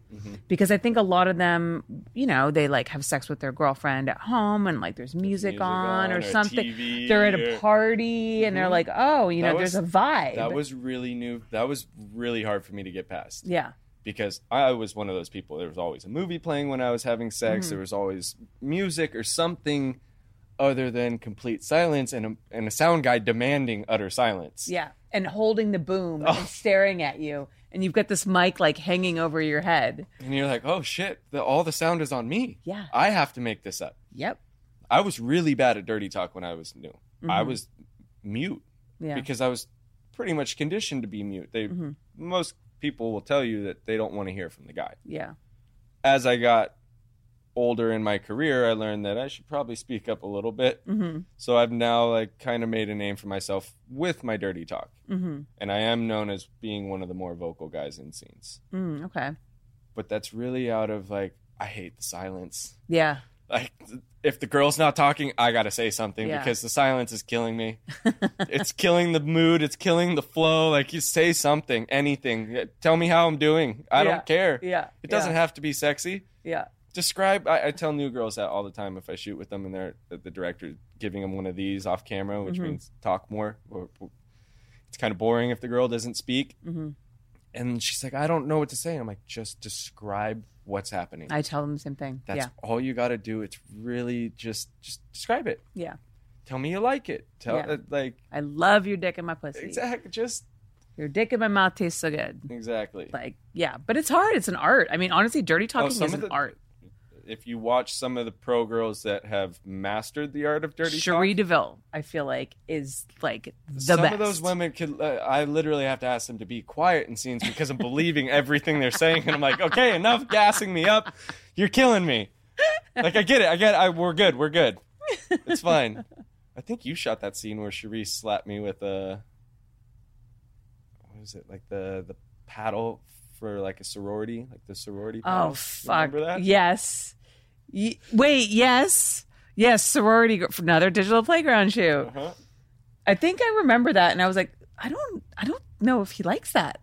Because I think a lot of them, you know, they like have sex with their girlfriend at home and like there's music, music on, or, or something. TV They're at a or- party and they're like, oh, you know, That there's a vibe. That was really new. That was really hard for me to get past. yeah. Because I was one of those people. There was always a movie playing when I was having sex. Mm-hmm. There was always music or something other than complete silence, and a, and a sound guy demanding utter silence. Yeah. And holding the boom Oh. and staring at you. And you've got this mic like hanging over your head. And you're like, oh shit, the, all the sound is on me. Yeah. I have to make this up. Yep. I was really bad at dirty talk when I was new. I was mute Mm-hmm. Yeah. because I was pretty much conditioned to be mute. They Mm-hmm. most people will tell you that they don't want to hear from the guy. yeah. as I got older in my career, I learned that I should probably speak up a little bit. Mm-hmm. So I've now like kind of made a name for myself with my dirty talk, Mm-hmm. and I am known as being one of the more vocal guys in scenes. Mm, okay. But that's really out of like I hate the silence. Yeah. Like if the girl's not talking, I got to say something Yeah. because the silence is killing me. it's killing the mood, it's killing the flow. Like you say something, anything. Tell me how I'm doing. I Yeah. don't care. Yeah. It doesn't yeah. have to be sexy. Yeah. describe I, I tell new girls that all the time if i shoot with them and they're the director giving them one of these off camera which Mhm. means talk more or, or- it's kind of boring if the girl doesn't speak Mm-hmm. and she's like i don't know what to say i'm like just describe what's happening I tell them the same thing. that's yeah. all you got to do it's really just just describe it Yeah. tell me you like it tell Yeah. uh, like I love your dick in my pussy. exactly just Your dick in my mouth tastes so good. exactly Like, yeah. But it's hard. It's an art. I mean, honestly, dirty talking some is an the- art. If you watch some of the pro girls that have mastered the art of dirty Cherie talk, DeVille, I feel like, is like the some best. Some of those women could. Uh, I literally have to ask them to be quiet in scenes because I'm believing everything they're saying, and I'm like, okay, enough gassing me up. You're killing me. Like I get it. I get. It. I we're good. We're good. It's fine. I think you shot that scene where Cherie slapped me with a. What was it like the the paddle for like a sorority, like the sorority. Oh fuck! Remember that? Yes. Y- wait. Yes. Yes. Sorority. Another digital playground shoot. Uh-huh. I think I remember that, and I was like, I don't. I don't know if he likes that.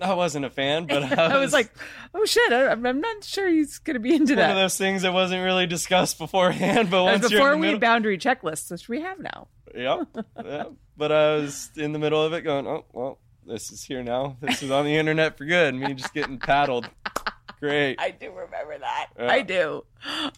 I wasn't a fan, but I was, I was like, oh shit! I, I'm I'm not sure he's gonna be into one that. One of those things that wasn't really discussed beforehand. But was once you're before we middle, boundary checklists, which we have now. Yep. yep. But I was in the middle of it going, oh, well, this is here now. This is on the internet for good. Me just getting paddled. Great. I do remember that. Yeah. I do.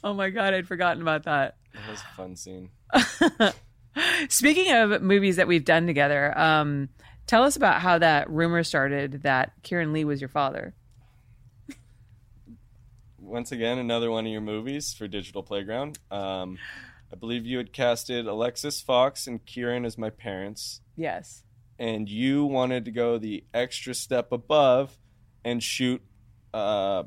Oh my god, I'd forgotten about that. That was a fun scene. Speaking of movies that we've done together, um, tell us about how that rumor started that Keiran Lee was your father. Once again, another one of your movies for Digital Playground. Um, I believe you had casted Alexis Fox and Keiran as my parents, Yes. And you wanted to go the extra step above and shoot uh,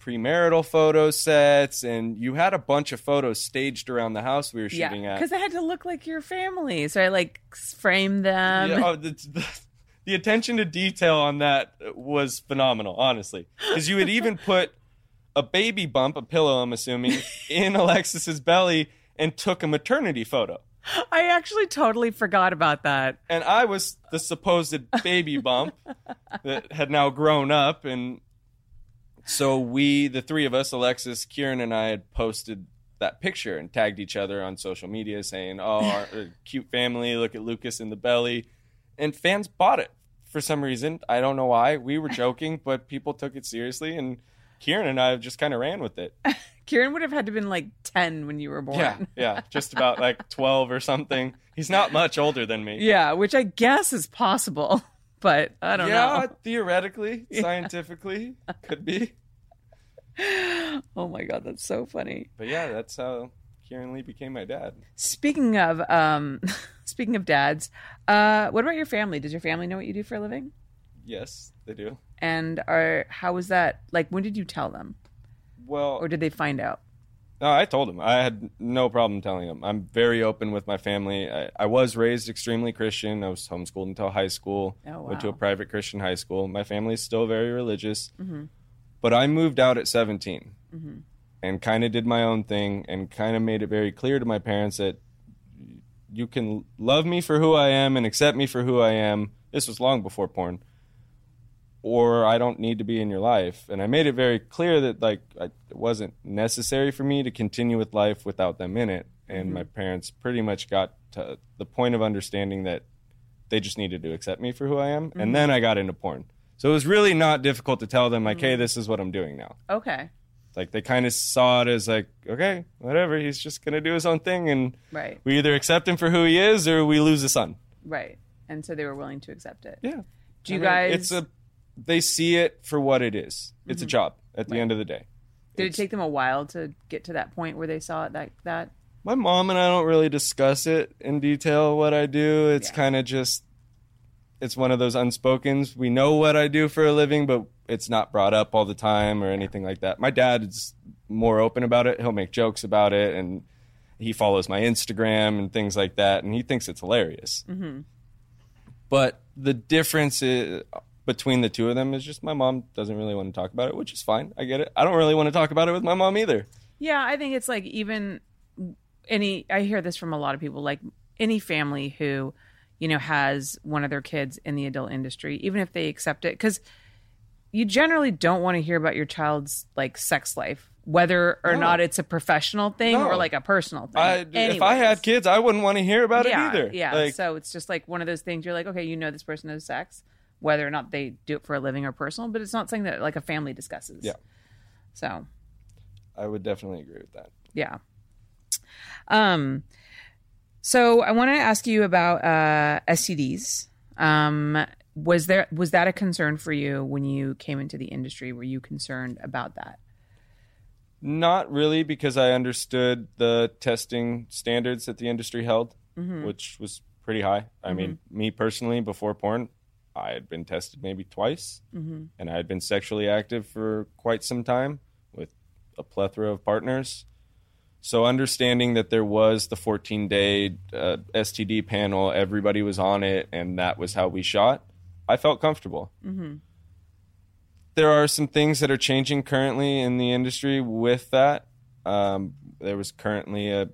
premarital photo sets, and you had a bunch of photos staged around the house we were Yeah, shooting at. because I had to look like your family, so I like framed them. yeah, oh, the, the, the attention to detail on that was phenomenal, honestly. Because you had even put a baby bump, a pillow, I'm assuming, in Alexis's belly and took a maternity photo. I actually totally forgot about that. And I was the supposed baby bump that had now grown up. And so we, the three of us, Alexis, Keiran, and I, had posted that picture and tagged each other on social media saying, Oh, our, our uh, cute family, look at Lucas in the belly. And fans bought it for some reason. I don't know why. We were joking, but people took it seriously. And Keiran and I just kind of ran with it. Keiran would have had to been like ten when you were born. Yeah, yeah, just about like 12 or something. He's not much older than me. Yeah, which I guess is possible, but I don't yeah, know. Yeah, theoretically, scientifically, could be. Oh my god, that's so funny. But yeah, that's how Keiran Lee became my dad. Speaking of um speaking of dads, uh what about your family? Does your family know what you do for a living? Yes, they do. And are how was that like when did you tell them? Well, Or did they find out? no, I told him. I had no problem telling him. I'm very open with my family. I, I was raised extremely Christian. I was homeschooled until high school. Oh, wow. Went to a private Christian high school. My family's still very religious. Mm-hmm. But I moved out at 17 Mhm. and kind of did my own thing and kind of made it very clear to my parents that you can love me for who I am and accept me for who I am. This was long before porn. Or I don't need to be in your life. And I made it very clear that like I, it wasn't necessary for me to continue with life without them in it. And mm-hmm. my parents pretty much got to the point of understanding that they just needed to accept me for who I am. And mm-hmm. then I got into porn. So it was really not difficult to tell them like, hey, mm-hmm. this is what I'm doing now Okay. like they kind of saw it as like okay whatever he's just gonna do his own thing and Right. we either accept him for who he is or we lose a son Right. And so they were willing to accept it. yeah Do you I mean, guys it's a they see it for what it is it's a job at the Right. end of the day did it take them a while to get to that point where they saw it like that? my mom and i don't really discuss it in detail what i do it's Yeah. kind of just it's one of those unspokens we know what i do for a living but it's not brought up all the time or anything like that my dad is more open about it he'll make jokes about it and he follows my instagram and things like that and he thinks it's hilarious Mm-hmm. but the difference is, between the two of them is just my mom doesn't really want to talk about it which is fine i get it i don't really want to talk about it with my mom either Yeah, I think it's like even any I hear this from a lot of people like any family who you know has one of their kids in the adult industry even if they accept it cuz you generally don't want to hear about your child's like sex life whether or No. not it's a professional thing No. or like a personal thing. I, if I had kids i wouldn't want to hear about yeah, it either Yeah. like, so it's just like one of those things you're like, okay, you know this person has sex, whether or not they do it for a living or personal, but it's not something that like a family discusses. Yeah. So I would definitely agree with that. yeah. Um so I want to ask you about uh STDs. Um was there was that a concern for you when you came into the industry? Were you concerned about that? Not really, because I understood the testing standards that the industry held, Mm-hmm. which was pretty high. I mean, me personally, before porn, I had been tested maybe twice, Mm-hmm. and I had been sexually active for quite some time with a plethora of partners. So, understanding that there was the 14 day uh, STD panel, everybody was on it, and that was how we shot, I felt comfortable. There are some things that are changing currently in the industry with that. Um, there was currently a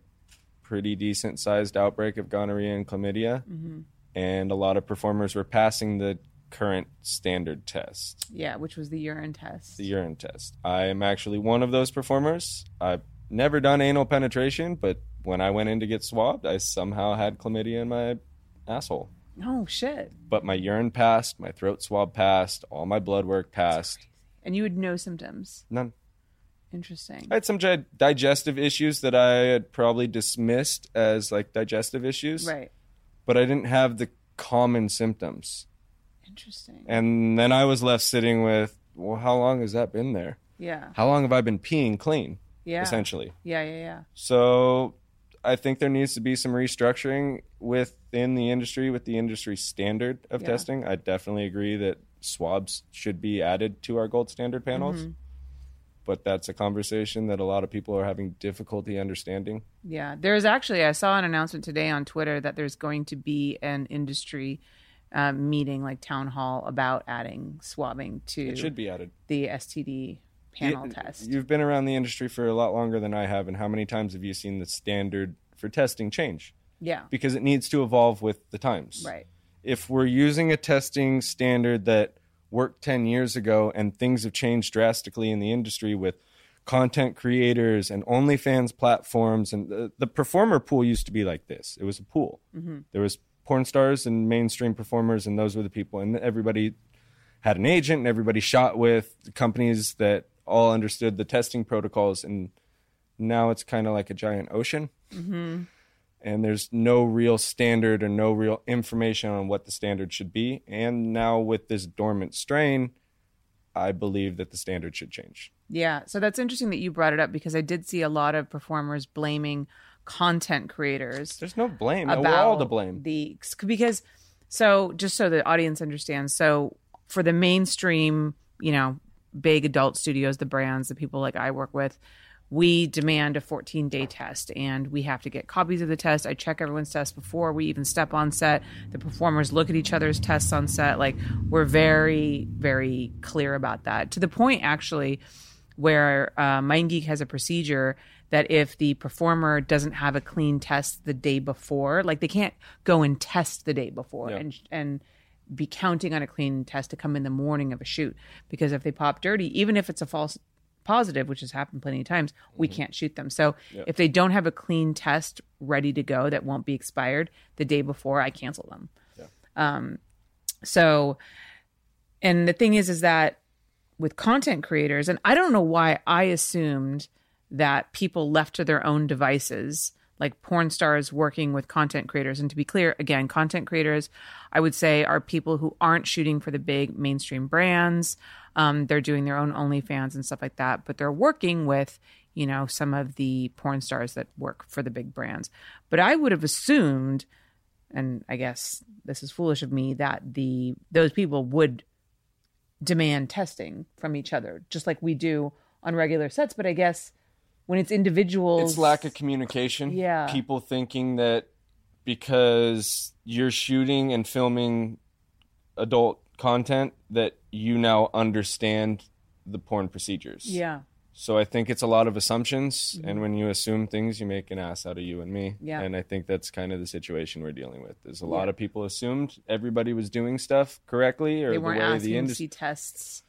pretty decent sized outbreak of gonorrhea and chlamydia, and a lot of performers were passing the current standard test Yeah, which was the urine test. the urine test. I am actually one of those performers. I've never done anal penetration, but when I went in to get swabbed, I somehow had chlamydia in my asshole. oh shit! But my urine passed, my throat swab passed, all my blood work passed. And you had no symptoms. None. Interesting. I had some gi- digestive issues that I had probably dismissed as like digestive issues, Right. But I didn't have the common symptoms. Interesting. And then I was left sitting with, well, how long has that been there? yeah. How long have I been peeing clean? Yeah. Essentially. Yeah. Yeah. Yeah. So I think there needs to be some restructuring within the industry with the industry standard of Yeah. testing. I definitely agree that swabs should be added to our gold standard panels. Mm-hmm. But that's a conversation that a lot of people are having difficulty understanding. Yeah, there's actually I saw an announcement today on Twitter that there's going to be an industry uh, meeting, like town hall, about adding swabbing to It should be added. the STD panel You- test. You've been around the industry for a lot longer than I have, and how many times have you seen the standard for testing change? yeah, Because it needs to evolve with the times. right. if we're using a testing standard that worked 10 years ago and things have changed drastically in the industry with content creators and OnlyFans platforms. And the, the performer pool used to be like this. It was a pool. Mm-hmm. There was porn stars and mainstream performers and those were the people. And everybody had an agent and everybody shot with companies that all understood the testing protocols. And now it's kind of like a giant ocean mm-hmm. And there's no real standard or no real information on what the standard should be. And now with this dormant strain, I believe that the standard should change. Yeah, so that's interesting that you brought it up because I did see a lot of performers blaming content creators There's no blame. about We're all to blame. the because so just so the audience understands so for the mainstream you know big adult studios the brands the people like i work with we demand a 14 day test and we have to get copies of the test. I check everyone's test before we even step on set. The performers look at each other's tests on set. Like we're very very clear about that to the point actually where uh, MindGeek has a procedure that if the performer doesn't have a clean test the day before, like they can't go and test the day before Yeah. and and be counting on a clean test to come in the morning of a shoot because if they pop dirty, even if it's a false positive, which has happened plenty of times, we can't shoot them. So if they don't have a clean test ready to go that won't be expired the day before, I cancel them. Um, so, and the thing is, is that with content creators, and I don't know why I assumed that people left to their own devices, like porn stars working with content creators. And to be clear, again, content creators, I would say, are people who aren't shooting for the big mainstream brands. Um, they're doing their own OnlyFans and stuff like that, but they're working with, you know, some of the porn stars that work for the big brands. But I would have assumed, and I guess this is foolish of me, that the those people would demand testing from each other, just like we do on regular sets. But I guess when it's individuals, It's lack of communication. Yeah. People thinking that because you're shooting and filming adult content that you now understand the porn procedures. yeah, So I think it's a lot of assumptions, and when you assume things, you make an ass out of you and me. Mm-hmm. Yeah. And I think that's kind of the situation we're dealing with. There's a lot Yeah. of people assumed everybody was doing stuff correctly, or they the weren't way asking the industry. tests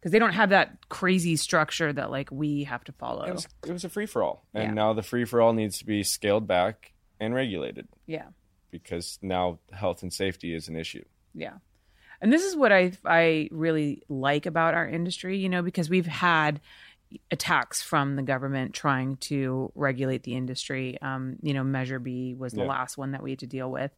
because they don't have that crazy structure that like we have to follow. It was, it was a free for all, and Yeah. now the free for all needs to be scaled back and regulated yeah. because now health and safety is an issue. Yeah. And this is what I I really like about our industry, you know, because we've had attacks from the government trying to regulate the industry. Um, you know, Measure B was the Yeah. last one that we had to deal with.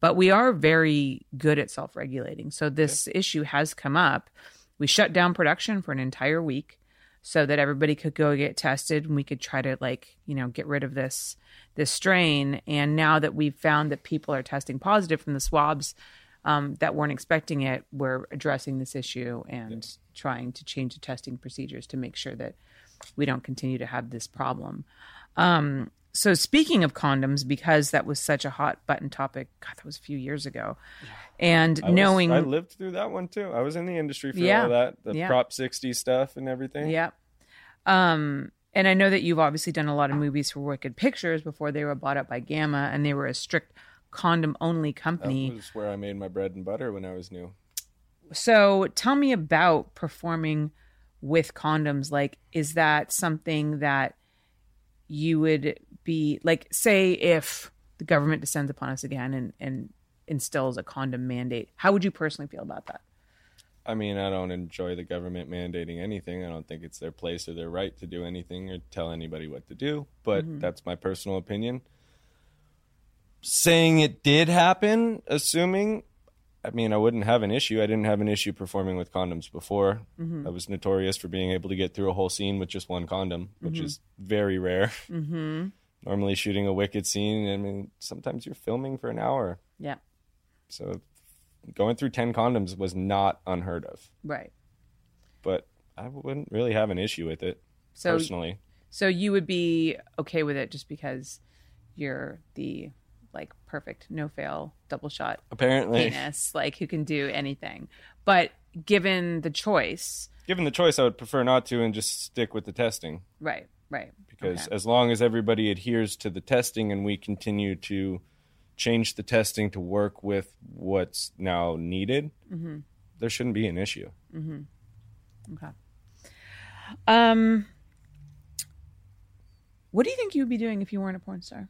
But we are very good at self-regulating. So this issue has come up. We shut down production for an entire week. so that everybody could go get tested and we could try to like you know get rid of this this strain and now that we've found that people are testing positive from the swabs um, that weren't expecting it we're addressing this issue and trying to change the testing procedures to make sure that we don't continue to have this problem um, so speaking of condoms because that was such a hot button topic god that was a few years ago and I was- knowing I lived through that one too. I was in the industry for Yeah. all that, the Yeah. Prop 60 stuff and everything. Yep. Um, and I know that you've obviously done a lot of movies for Wicked Pictures before they were bought up by Gamma, and they were a strict condom only company. That was where I made my bread and butter when I was new. So tell me about performing with condoms. Like, is that something that you would be like, say, if the government descends upon us again and, and instills a condom mandate, how would you personally feel about that? I mean, I don't enjoy the government mandating anything. I don't think it's their place or their right to do anything or tell anybody what to do, but Mm-hmm. that's my personal opinion. Saying it did happen, assuming, I mean, I wouldn't have an issue. I didn't have an issue performing with condoms before. Mm-hmm. I was notorious for being able to get through a whole scene with just one condom, which is very rare. Mm-hmm. Normally, shooting a wicked scene, I mean, sometimes you're filming for an hour. Yeah. So going through 10 condoms was not unheard of Right. but I wouldn't really have an issue with it So personally. So you would be okay with it just because you're the like perfect no fail double shot Apparently, penis, like who can do anything. But given the choice, given the choice, I would prefer not to and just stick with the testing right, right. because Okay. as long as everybody adheres to the testing and we continue to change the testing to work with what's now needed, Mm-hmm. there shouldn't be an issue. Okay. Um what do you think you would be doing if you weren't a porn star?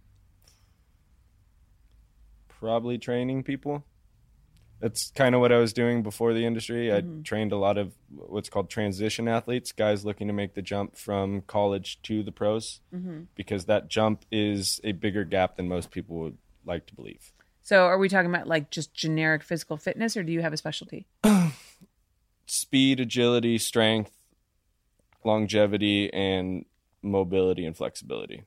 Probably training people. That's kind of what I was doing before the industry. I mm-hmm. trained a lot of what's called transition athletes, guys looking to make the jump from college to the pros, mm-hmm. because that jump is a bigger gap than most people would like to believe. So are we talking about like just generic physical fitness or do you have a specialty? Speed, agility, strength, longevity, and mobility and flexibility.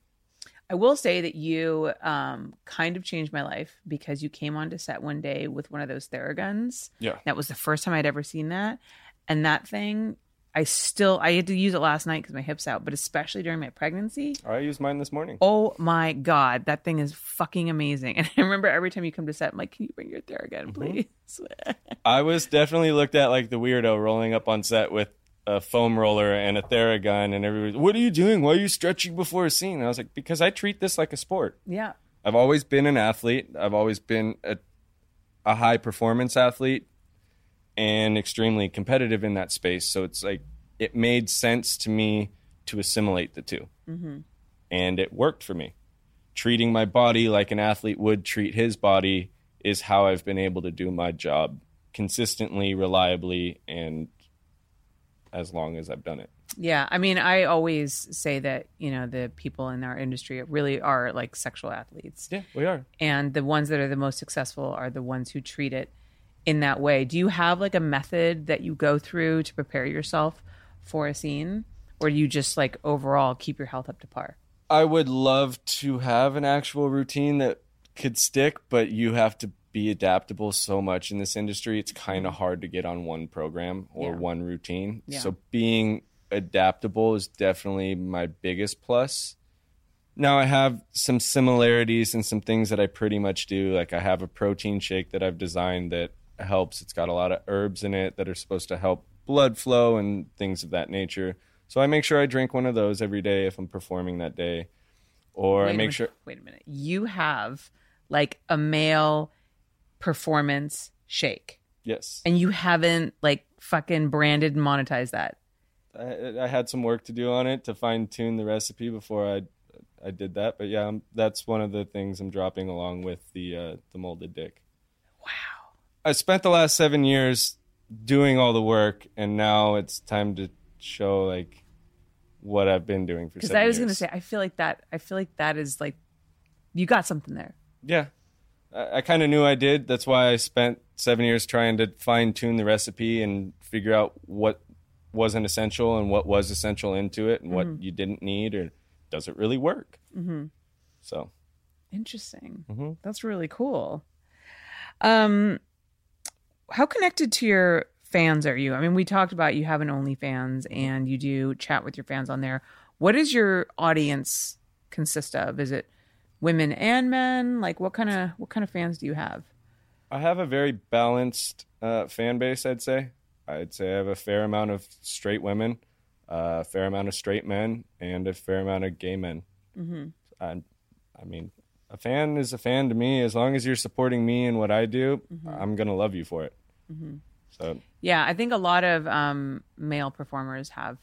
I will say that you um, kind of changed my life because you came onto set one day with one of those Theraguns. Yeah. That was the first time I'd ever seen that. And that thing, I still, I had to use it last night because my hip's out, but especially during my pregnancy. I used mine this morning. Oh my God, that thing is fucking amazing. And I remember every time you come to set, I'm like, can you bring your Theragun, please? I was definitely looked at like the weirdo rolling up on set with a foam roller and a Theragun, and everybody, what are you doing? Why are you stretching before a scene? And I was like, because I treat this like a sport. yeah. I've always been an athlete. I've always been a, a high performance athlete and extremely competitive in that space. So it's like it made sense to me to assimilate the 2 mm-hmm. and it worked for me. Treating my body like an athlete would treat his body is how I've been able to do my job consistently, reliably, and as long as I've done it. Yeah, I mean, I always say that you know the people in our industry really are like sexual athletes, Yeah, we are. and the ones that are the most successful are the ones who treat it in that way. Do you have like a method that you go through to prepare yourself for a scene, or do you just like overall keep your health up to par? I would love to have an actual routine that could stick, but you have to be adaptable so much in this industry. It's kind of mm-hmm. hard to get on one program or Yeah. one routine. Yeah. So being adaptable is definitely my biggest plus. Now I have some similarities and some things that I pretty much do. Like I have a protein shake that I've designed that helps. It's got a lot of herbs in it that are supposed to help blood flow and things of that nature. So I make sure I drink one of those every day if I'm performing that day. Or Wait I make minute, sure Wait a minute. You have like a male performance shake, yes. and you haven't like fucking branded and monetized that. I, I had some work to do on it to fine tune the recipe before I I did that. But yeah, um that's one of the things I'm dropping along with the uh, the molded dick. Wow. I spent the last seven years doing all the work, and now it's time to show like what I've been doing for. Because I was going to say, I feel like that. I feel like that is like, you got something there. yeah, I, I kind of knew I did. That's why I spent seven years trying to fine tune the recipe and figure out what wasn't essential and what was essential into it and Mm-hmm. what you didn't need or does it really work? Mm-hmm. So Interesting. Mhm. That's really cool. Um, how connected to your fans are you? I mean, we talked about you have an OnlyFans and you do chat with your fans on there. What does your audience consist of? Is it women and men? Like, what kind of what kind of fans do you have? I have a very balanced uh, fan base. I'd say. I'd say I have a fair amount of straight women, uh, a fair amount of straight men, and a fair amount of gay men. Mm-hmm. I, I mean, a fan is a fan to me. As long as you're supporting me and what I do, I'm gonna love you for it. So Yeah, I think a lot of um, male performers have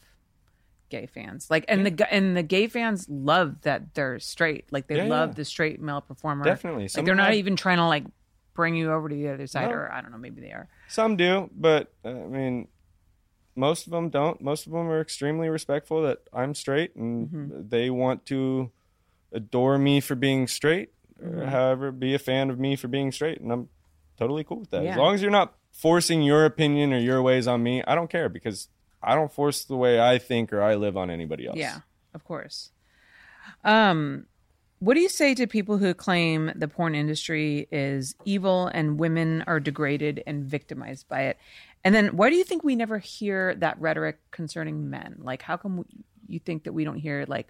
gay fans. Like, and the gu- and the gay fans love that they're straight. Like, they Yeah, love yeah. the straight male performer. Definitely. Like, they're not even trying to like bring you over to the other side, No. or I don't know, maybe they are. Some do, but uh, I mean, most of them don't. Most of them are extremely respectful that I'm straight, and Mm-hmm. they want to adore me for being straight. Mm-hmm. Or, however, be a fan of me for being straight, and I'm totally cool with that. Yeah. As long as you're not forcing your opinion or your ways on me, I don't care because I don't force the way I think or I live on anybody else. Yeah, of course. Um, what do you say to people who claim the porn industry is evil and women are degraded and victimized by it? And then why do you think we never hear that rhetoric concerning men? Like, how come you think that we don't hear like,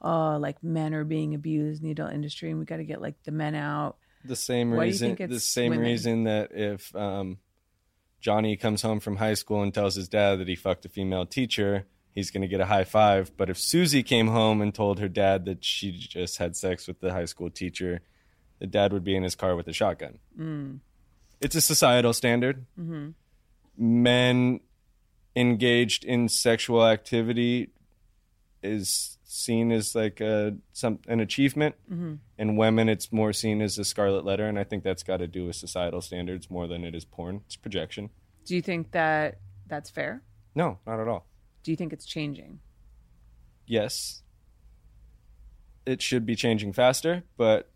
oh, like men are being abused in the adult industry and we got to get like the men out? the same Why reason the same women? reason that if um, Johnny comes home from high school and tells his dad that he fucked a female teacher, he's going to get a high five. But if Susie came home and told her dad that she just had sex with the high school teacher, the dad would be in his car with a shotgun. Mm. It's a societal standard. Mm-hmm. Men engaged in sexual activity is seen as like a some an achievement Mm-hmm. and women it's more seen as a scarlet letter and i think that's got to do with societal standards more than it is porn it's projection Do you think that that's fair? no not at all Do you think it's changing? yes it should be changing faster but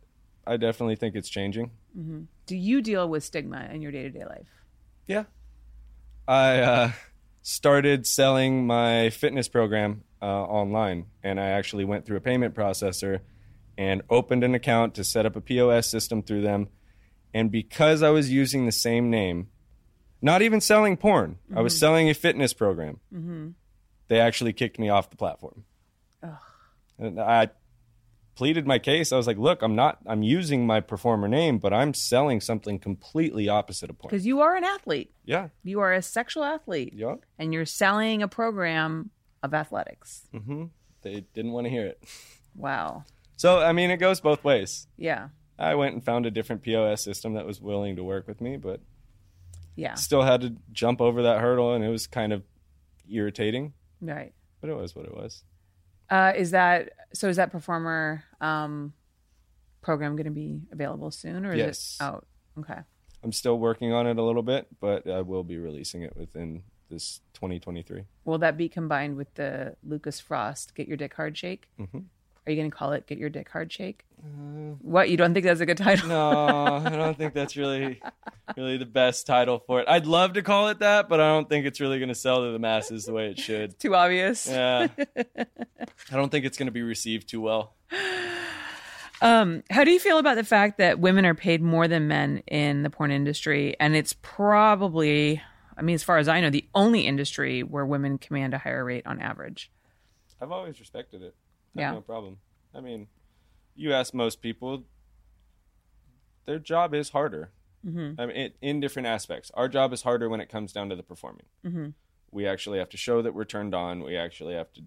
i definitely think it's changing Do you deal with stigma in your day to day life? yeah i uh, started selling my fitness program uh, online. And i actually went through a payment processor and opened an account to set up a pos system through them. And because i was using the same name not even selling porn i was selling a fitness program. They actually kicked me off the platform. And i pleaded my case. I was like look i'm not i'm using my performer name but i'm selling something completely opposite of porn. Because you are an athlete. yeah. You are a sexual athlete. yeah. And you're selling a program of athletics. hmm They didn't want to hear it. Wow. So, I mean, it goes both ways. Yeah. I went and found a different POS system that was willing to work with me, but Yeah. still had to jump over that hurdle, and it was kind of irritating, Right. but it was what it was. Uh, is that so? Is that performer um, program going to be available soon, or is Yes. it out? Okay. I'm still working on it a little bit, but I will be releasing it within this 2023. Will that be combined with the Lucas Frost "Get Your Dick Hard" shake? Mhm. Are you going to call it "Get Your Dick Hard" shake? what you don't think that's a good title? No, I don't think that's really, really the best title for it. I'd love to call it that, but I don't think it's really going to sell to the masses the way it should. Too obvious. Yeah, I don't think it's going to be received too well. Um, how do you feel about the fact that women are paid more than men in the porn industry? And it's probably, I mean, as far as I know, the only industry where women command a higher rate on average. I've always respected it. Yeah. no problem. I mean, you ask most people, their job is harder. Mm-hmm. I mean, it, in different aspects. Our job is harder when it comes down to the performing. Mm-hmm. We actually have to show that we're turned on. We actually have to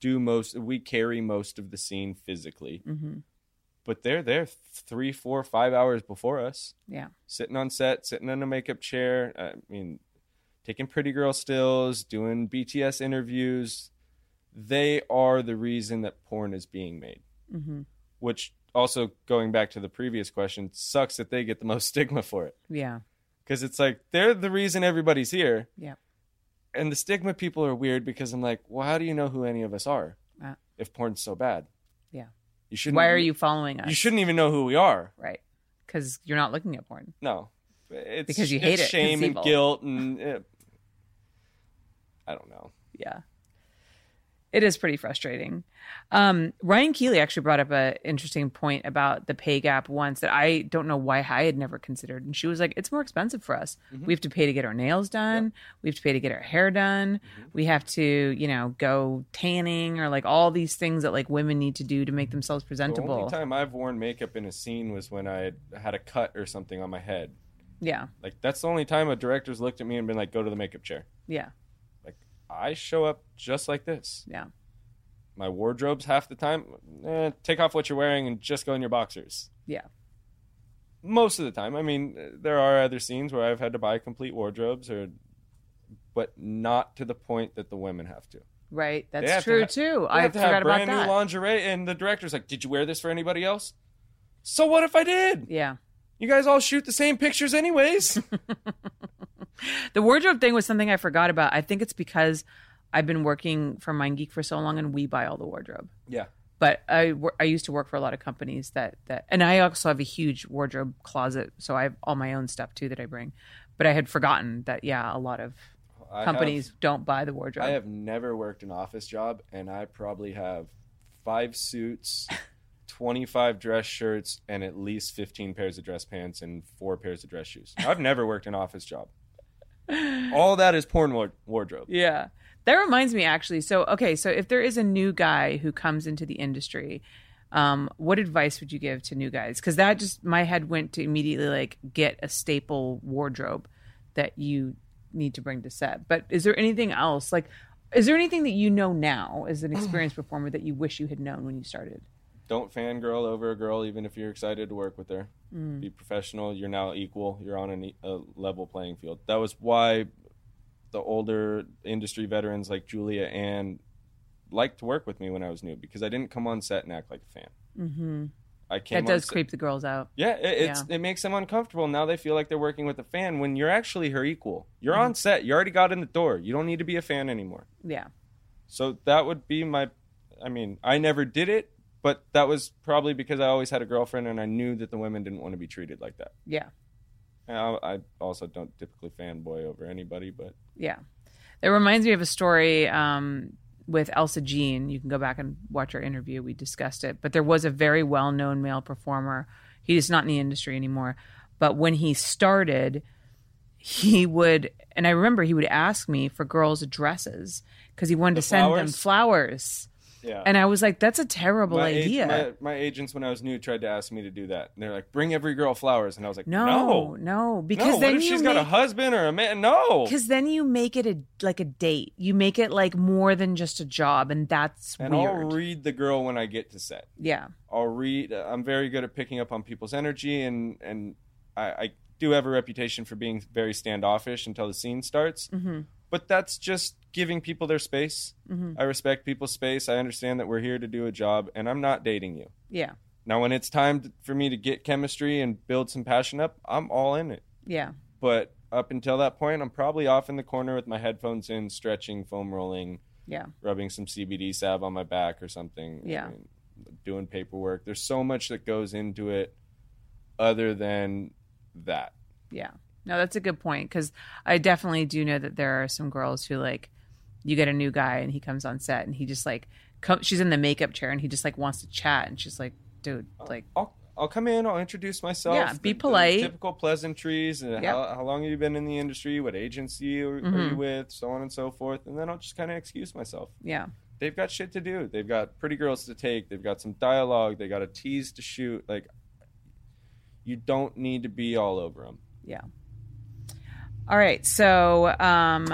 do most. We carry most of the scene physically, Mm-hmm. But they're there three, four, five hours before us, Yeah. sitting on set, sitting in a makeup chair. I mean, taking pretty girl stills, doing BTS interviews. They are the reason that porn is being made. Mm-hmm. Which also going back to the previous question, sucks that they get the most stigma for it Yeah. because it's like they're the reason everybody's here. Yeah. And the stigma people are weird because I'm like, well, how do you know who any of us are Uh, if porn's so bad? Yeah. You shouldn't. Why are you following us? You shouldn't even know who we are. Right. Because you're not looking at porn. No, it's Because you hate it's it, Shame it's and guilt and. uh, I don't know. Yeah. It is pretty frustrating. Um, Ryan Keely actually brought up an interesting point about the pay gap once that I don't know why I had never considered. And she was like, it's more expensive for us. We have to pay to get our nails done. We have to pay to get our hair done. We have to, you know, go tanning or like all these things that like women need to do to make themselves presentable. The only time I've worn makeup in a scene was when I had a cut or something on my head. Yeah. Like that's the only time a director's looked at me and been like, "Go to the makeup chair." Yeah. I show up just like this. Yeah. My wardrobe's half the time. Eh, take off what you're wearing and just go in your boxers. Yeah. Most of the time. I mean, there are other scenes where I've had to buy complete wardrobes, or, but not to the point that the women have to. Right. That's have to true ha- too. I have to have brand new that. lingerie, and the director's like, "Did you wear this for anybody else?" So what if I did? yeah. You guys all shoot the same pictures anyways. The wardrobe thing was something I forgot about. I think it's because I've been working for MindGeek for so long and we buy all the wardrobe. yeah. But I, I used to work for a lot of companies that, that, and I also have a huge wardrobe closet. So I have all my own stuff too that I bring. But I had forgotten that, yeah, a lot of I companies have- don't buy the wardrobe. I have never worked an office job, and I probably have five suits, 25 dress shirts, and at least 15 pairs of dress pants and four pairs of dress shoes. I've never worked an office job. All that is porn ward- wardrobe. Yeah. That reminds me actually. So, okay, so if there is a new guy who comes into the industry, um, what advice would you give to new guys? Because that just, my head went to immediately like get a staple wardrobe that you need to bring to set. But is there anything else? Like, is there anything that you know now as an experienced performer that you wish you had known when you started? Don't fangirl over a girl, even if you're excited to work with her. Mm. Be professional. You're now equal. You're on an, a level playing field. That was why the older industry veterans like Julia Ann liked to work with me when I was new because I didn't come on set and act like a fan. Mm-hmm. I came That does set- creep the girls out. Yeah, it, it's it makes them uncomfortable. Now they feel like they're working with a fan when you're actually her equal. You're Mm-hmm. on set. You already got in the door. You don't need to be a fan anymore. Yeah. So that would be my. I mean, I never did it, but that was probably because I always had a girlfriend and I knew that the women didn't want to be treated like that. Yeah. And I, I also don't typically fanboy over anybody, but Yeah. It reminds me of a story um, with Elsa Jean. You can go back and watch our interview. We discussed it. But there was a very well known male performer. He is not in the industry anymore. But when he started, he would, and I remember he would ask me for girls' dresses because he wanted The to send them flowers? Yeah. And I was like, that's a terrible my, ag- idea. my, my agents, when I was new, tried to ask me to do that. And they're like, "Bring every girl flowers," and I was like, no, "No, no, because no. then What if you she's make, got a husband or a man? No." because then you make it a like a date. You make it like more than just a job, and that's And weird. I'll read the girl when I get to set. yeah, I'll read. I'm very good at picking up on people's energy, and and I, I do have a reputation for being very standoffish until the scene starts. hmm But that's just giving people their space. hmm I respect people's space. I understand that we're here to do a job, and I'm not dating you. yeah, Now, when it's time to, for me to get chemistry and build some passion up, I'm all in it. yeah, But up until that point, I'm probably off in the corner with my headphones in, stretching, foam rolling, yeah, rubbing some CBD salve on my back or something. Yeah. I mean, doing paperwork. There's so much that goes into it other than that. yeah. No, that's a good point because I definitely do know that there are some girls who like you get a new guy and he comes on set and he just like come, she's in the makeup chair and he just like wants to chat and she's like, dude, like I'll I'll come in. I'll introduce myself. Yeah, be the- the polite. typical pleasantries. And Yep. how, how long have you been in the industry? What agency are, are Mhm. you with? So on and so forth. And then I'll just kind of excuse myself. yeah, They've got shit to do. They've got pretty girls to take. They've got some dialogue. They got a tease to shoot. Like you don't need to be all over them. yeah. All right, so um,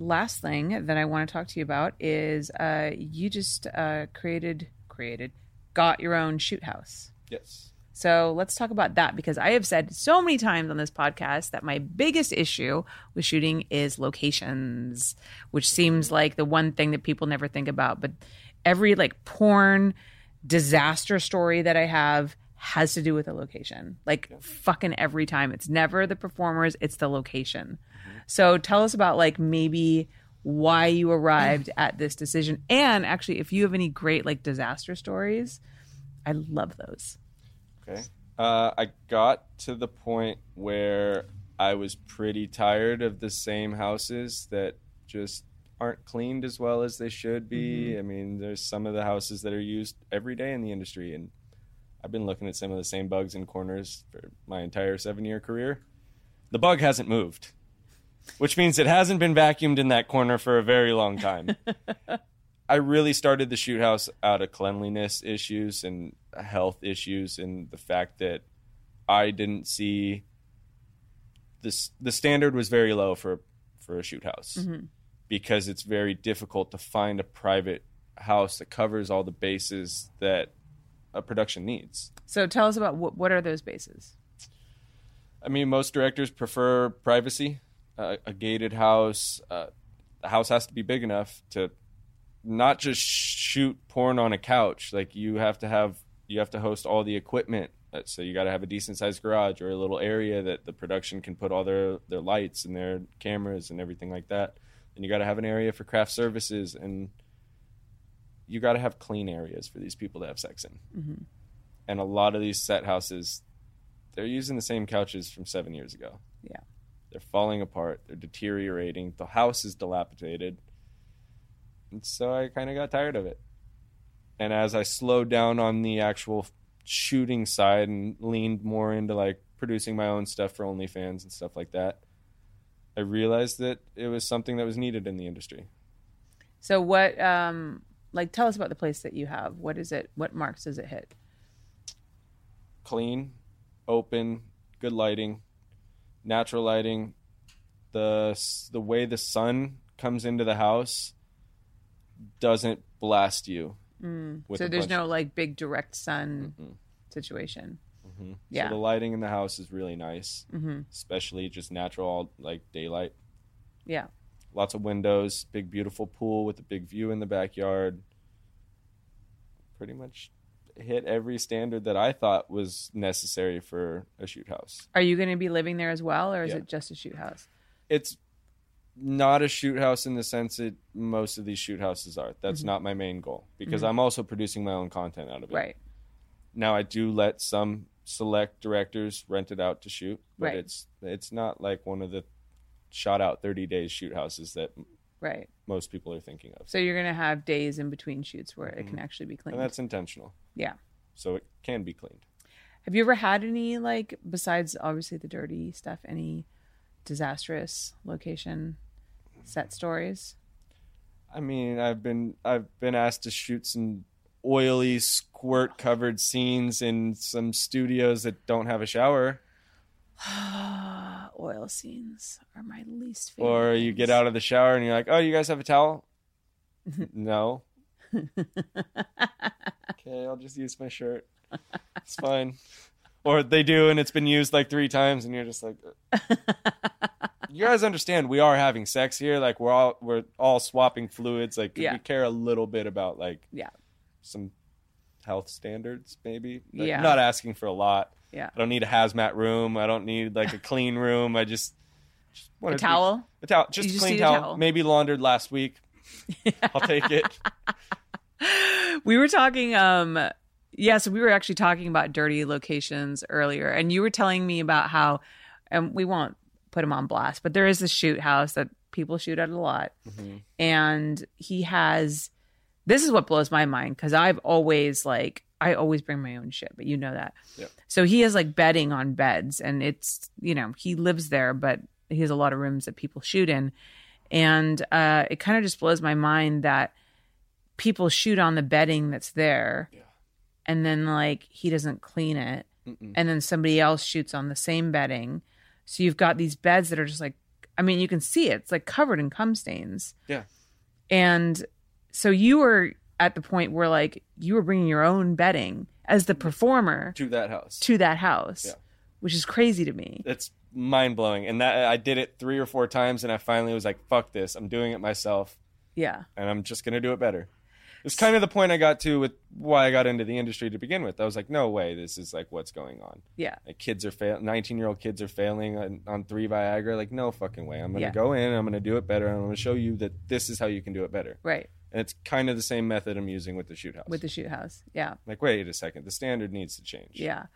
last thing that I want to talk to you about is uh, you just uh, created created got your own shoot house. Yes. So let's talk about that because I have said so many times on this podcast that my biggest issue with shooting is locations, which seems like the one thing that people never think about. But every like porn disaster story that I have has to do with a location. Like fucking every time. It's never the performers, it's the location. So tell us about like maybe why you arrived at this decision. And actually, if you have any great like disaster stories, I love those. Okay. Uh, I got to the point where I was pretty tired of the same houses that just aren't cleaned as well as they should be. I mean, there's some of the houses that are used every day in the industry, and I've been looking at some of the same bugs in corners for my entire seven year career. The bug hasn't moved, which means it hasn't been vacuumed in that corner for a very long time. I really started the shoot house out of cleanliness issues and health issues, and the fact that I didn't see this. The standard was very low for for a shoot house mm-hmm. because it's very difficult to find a private house that covers all the bases that a production needs. So tell us about what what are those bases? I mean, most directors prefer privacy, a gated house. Uh, the house has to be big enough to not just shoot porn on a couch. Like you have to have, you have to host all the equipment. Uh, So you got to have a decent sized garage or a little area that the production can put all their their lights and their cameras and everything like that. And you got to have an area for craft services and you got to have clean areas for these people to have sex in. And a lot of these set houses, they're using the same couches from seven years ago. Yeah. They're falling apart. They're deteriorating. The house is dilapidated. And so I kind of got tired of it. And as I slowed down on the actual shooting side and leaned more into like producing my own stuff for OnlyFans and stuff like that, I realized that it was something that was needed in the industry. So what um like tell us about the place that you have. What is it? What marks does it hit? clean, open, good lighting, natural lighting. The the way the sun comes into the house doesn't blast you. with so there's no like big direct sun situation. Yeah. So the lighting in the house is really nice, mm-hmm. especially just natural like daylight. Yeah. Lots of windows, big beautiful pool with a big view in the backyard. Pretty much hit every standard that I thought was necessary for a shoot house. Are you going to be living there as well or is Yeah. it just a shoot house? it's not a shoot house in the sense that most of these shoot houses are. That's mm-hmm. not my main goal because mm-hmm. I'm also producing my own content out of it. Right. Now I do let some select directors rent it out to shoot, but Right. it's it's not like one of the shot out 30 days shoot houses that Right. most people are thinking of. So you're going to have days in between shoots where it can mm-hmm. actually be cleaned. And that's intentional. yeah. So it can be cleaned. Have you ever had any like besides obviously the dirty stuff any disastrous location set stories? I mean, I've been I've been asked to shoot some oily squirt covered scenes in some studios that don't have a shower. Oil scenes are my least favorite. Or you get out of the shower and you're like, "Oh, you guys have a towel?" no. okay, I'll just use my shirt. It's fine. Or they do, and it's been used like three times, and you're just like, "You guys understand? We are having sex here. Like we're all we're all swapping fluids. Like Yeah. we care a little bit about like Yeah. some health standards, maybe. Like, Yeah. I'm not asking for a lot. Yeah. I don't need a hazmat room. I don't need like a clean room. I just, just want A it to be- towel? a towel, just You a just clean a towel, towel. maybe laundered last week. I'll take it. we were talking um yeah so we were actually talking about dirty locations earlier and you were telling me about how and we won't put him on blast but there is a shoot house that people shoot at a lot and he has this is what blows my mind because i've always like i always bring my own shit but you know that. Yep. so he has like bedding on beds and it's you know he lives there but he has a lot of rooms that people shoot in. And uh it kind of just blows my mind that people shoot on the bedding that's there and then like he doesn't clean it. And then somebody else shoots on the same bedding. So you've got these beds that are just like i mean you can see it. It's like covered in cum stains. Yeah. and so you were at the point where like you were bringing your own bedding as the performer To that house. to that house Yeah. which is crazy to me It's mind blowing. And that I did it three or four times, and I finally was like, "Fuck this! I'm doing it myself, yeah and I'm just gonna do it better." It's kind of the point I got to with why I got into the industry to begin with. I was like, "No way! This is like what's going on." yeah Like kids are fail, 19 year old kids are failing on, on three Viagra. Like, no fucking way! I'm gonna Yeah. go in. I'm gonna do it better. and I'm gonna show you that this is how you can do it better. right And it's kind of the same method I'm using with the shoot house. with the shoot house yeah like, wait a second, the standard needs to change. Yeah.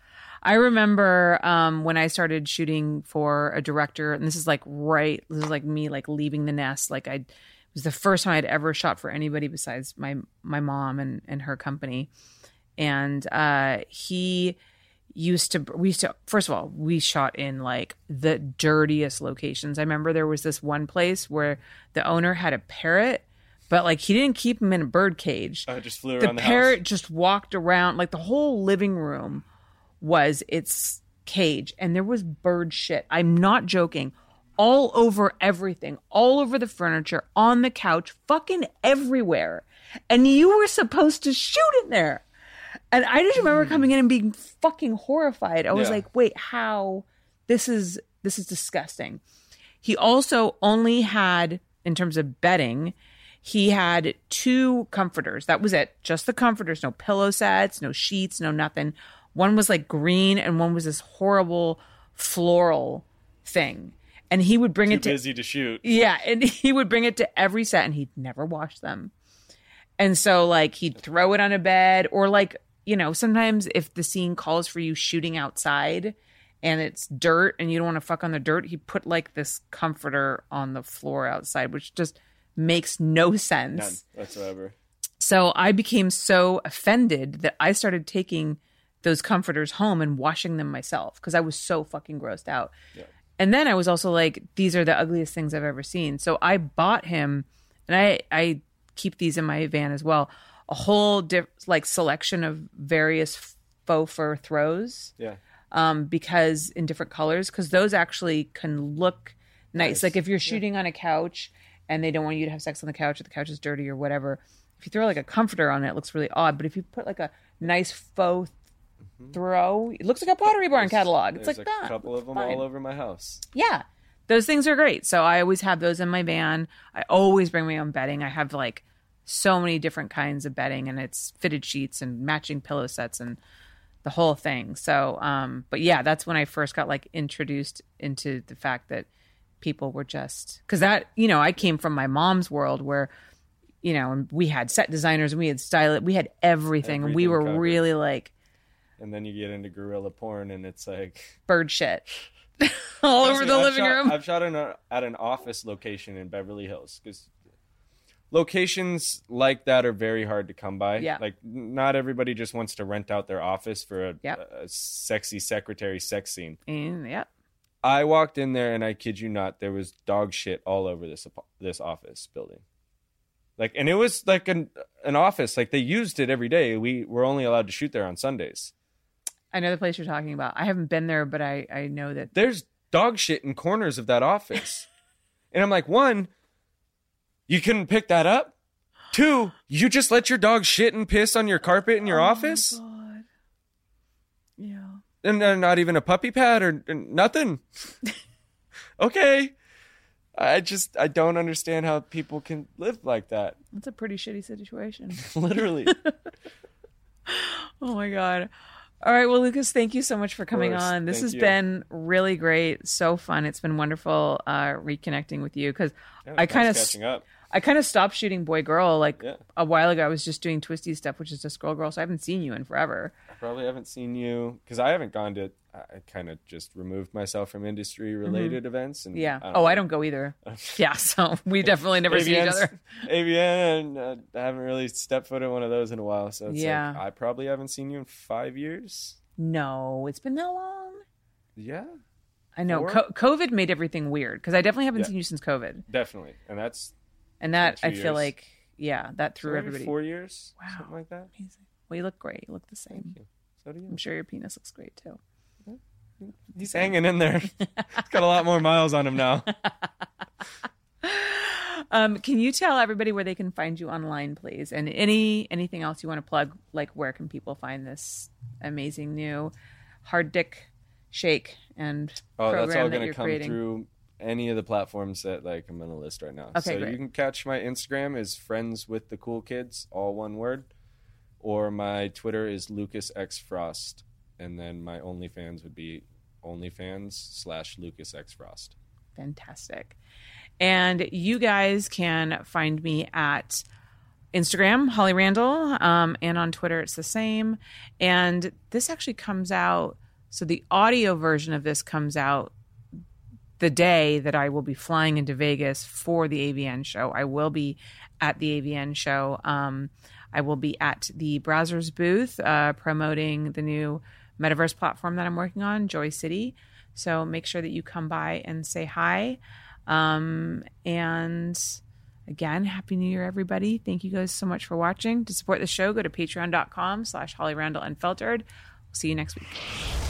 I remember um, when I started shooting for a director, and this is like right, this is like me like leaving the nest. Like I It was the first time I'd ever shot for anybody besides my my mom and and her company. And uh, he used to we used to first of all we shot in like the dirtiest locations. I remember there was this one place where the owner had a parrot, but like he didn't keep him in a bird cage. I just flew the around the, parrot house. just walked around like the whole living room was its cage and there was bird shit. I'm not joking. All over everything. All over the furniture on the couch fucking everywhere. And you were supposed to shoot in there. And i just remember hmm. coming in and being fucking horrified. I was Yeah. like wait how? This is this is disgusting. He also only had in terms of bedding he had two comforters. That was it. Just the comforters. No pillow sets no sheets no nothing. One was like green and one was this horrible floral thing. And he would bring Too it to busy to shoot. yeah, and he would bring it to every set and he'd never wash them. And so like he'd throw it on a bed or like, you know, sometimes if the scene calls for you shooting outside and it's dirt and you don't want to fuck on the dirt, he'd put like this comforter on the floor outside, which just makes no sense. None whatsoever. So I became so offended that I started taking those comforters home and washing them myself because I was so fucking grossed out. And then I was also like, these are the ugliest things I've ever seen. So I bought him, and I I keep these in my van as well. A whole diff- like selection of various faux fur throws Yeah. um, because in different colors, because those actually can look nice. Nice. Like if you're shooting on a couch and they don't want you to have sex on the couch, or the couch is dirty or whatever. If you throw like a comforter on it, it looks really odd. But if you put like a nice faux throw, it looks like a Pottery Barn catalog. It's There's like a that. couple of them Fine. all over my house. Yeah. Those things are great. So I always have those in my van. I always bring my own bedding. I have like so many different kinds of bedding and it's fitted sheets and matching pillow sets and the whole thing. So um but yeah, that's when I first got like introduced into the fact that people were just cuz that, you know, I came from my mom's world where you know, and we had set designers and we had style we had everything, and we were covered. really like And then you get into guerrilla porn, and it's like bird shit all over the I've living shot- room. I've shot in a, at an office location in Beverly Hills because locations like that are very hard to come by. Yeah. Like not everybody just wants to rent out their office for a, Yep. a sexy secretary sex scene. and yeah. I walked in there and I kid you not, there was dog shit all over this this office building. Like, and it was like an an office. Like they used it every day. We were only allowed to shoot there on Sundays. I know the place you're talking about. I haven't been there, but I I know that. there's dog shit in corners of that office. and I'm like, one, you couldn't pick that up. Two, you just let your dog shit and piss on your carpet in your oh office, Oh God. And not even a puppy pad or, or nothing. okay, I just I don't understand how people can live like that. That's a pretty shitty situation. Literally, oh my god. All right, well, Lucas, thank you so much for coming on. This Thank has you. been really great, so fun. It's been wonderful uh, reconnecting with you because Yeah, I kind of catching up. I kind of stopped shooting boy girl like Yeah. a while ago. I was just doing Twistys stuff, which is just girl girl. So I haven't seen you in forever. I probably haven't seen you because I haven't gone to. I kind of just removed myself from industry related events. And Mm-hmm. Yeah. I oh, I don't go either. yeah. So we definitely never see each other. AVN, and uh, I haven't really stepped foot in one of those in a while. So it's Yeah. like, I probably haven't seen you in five years. No, it's been that long. Yeah, I know. Co- COVID made everything weird because I definitely haven't Yeah. seen you since COVID, definitely. And that's and that I feel years. like yeah, that threw maybe everybody. four years, Wow. something like that. Amazing. Well, you look great. You look the same. So do you. I'm sure your penis looks great too. He's hanging in there. He's got a lot more miles on him now. Um, can you tell everybody where they can find you online, please? And any anything else you want to plug? Like where can people find this amazing new hard dick shake and Oh, program that's all that going to you're come creating? through any of the platforms that like I'm to list right now. Okay, so great. you can catch my Instagram is friends with the cool kids, all one word, or my Twitter is Lucas X Frost, and then my OnlyFans would be OnlyFans slash Lucas X Frost. Fantastic. And you guys can find me at Instagram, Holly Randall, um, and on Twitter, it's the same. And this actually comes out, so the audio version of this comes out the day that I will be flying into Vegas for the AVN show. I will be at the AVN show. Um, I will be at the Brazzers booth uh, promoting the new metaverse platform that I'm working on, Joy City. So make sure that you come by and say hi. Um, and again, Happy New Year, everybody. Thank you guys so much for watching. To support the show, go to patreon.com slash Holly Randall Unfiltered. We'll see you next week.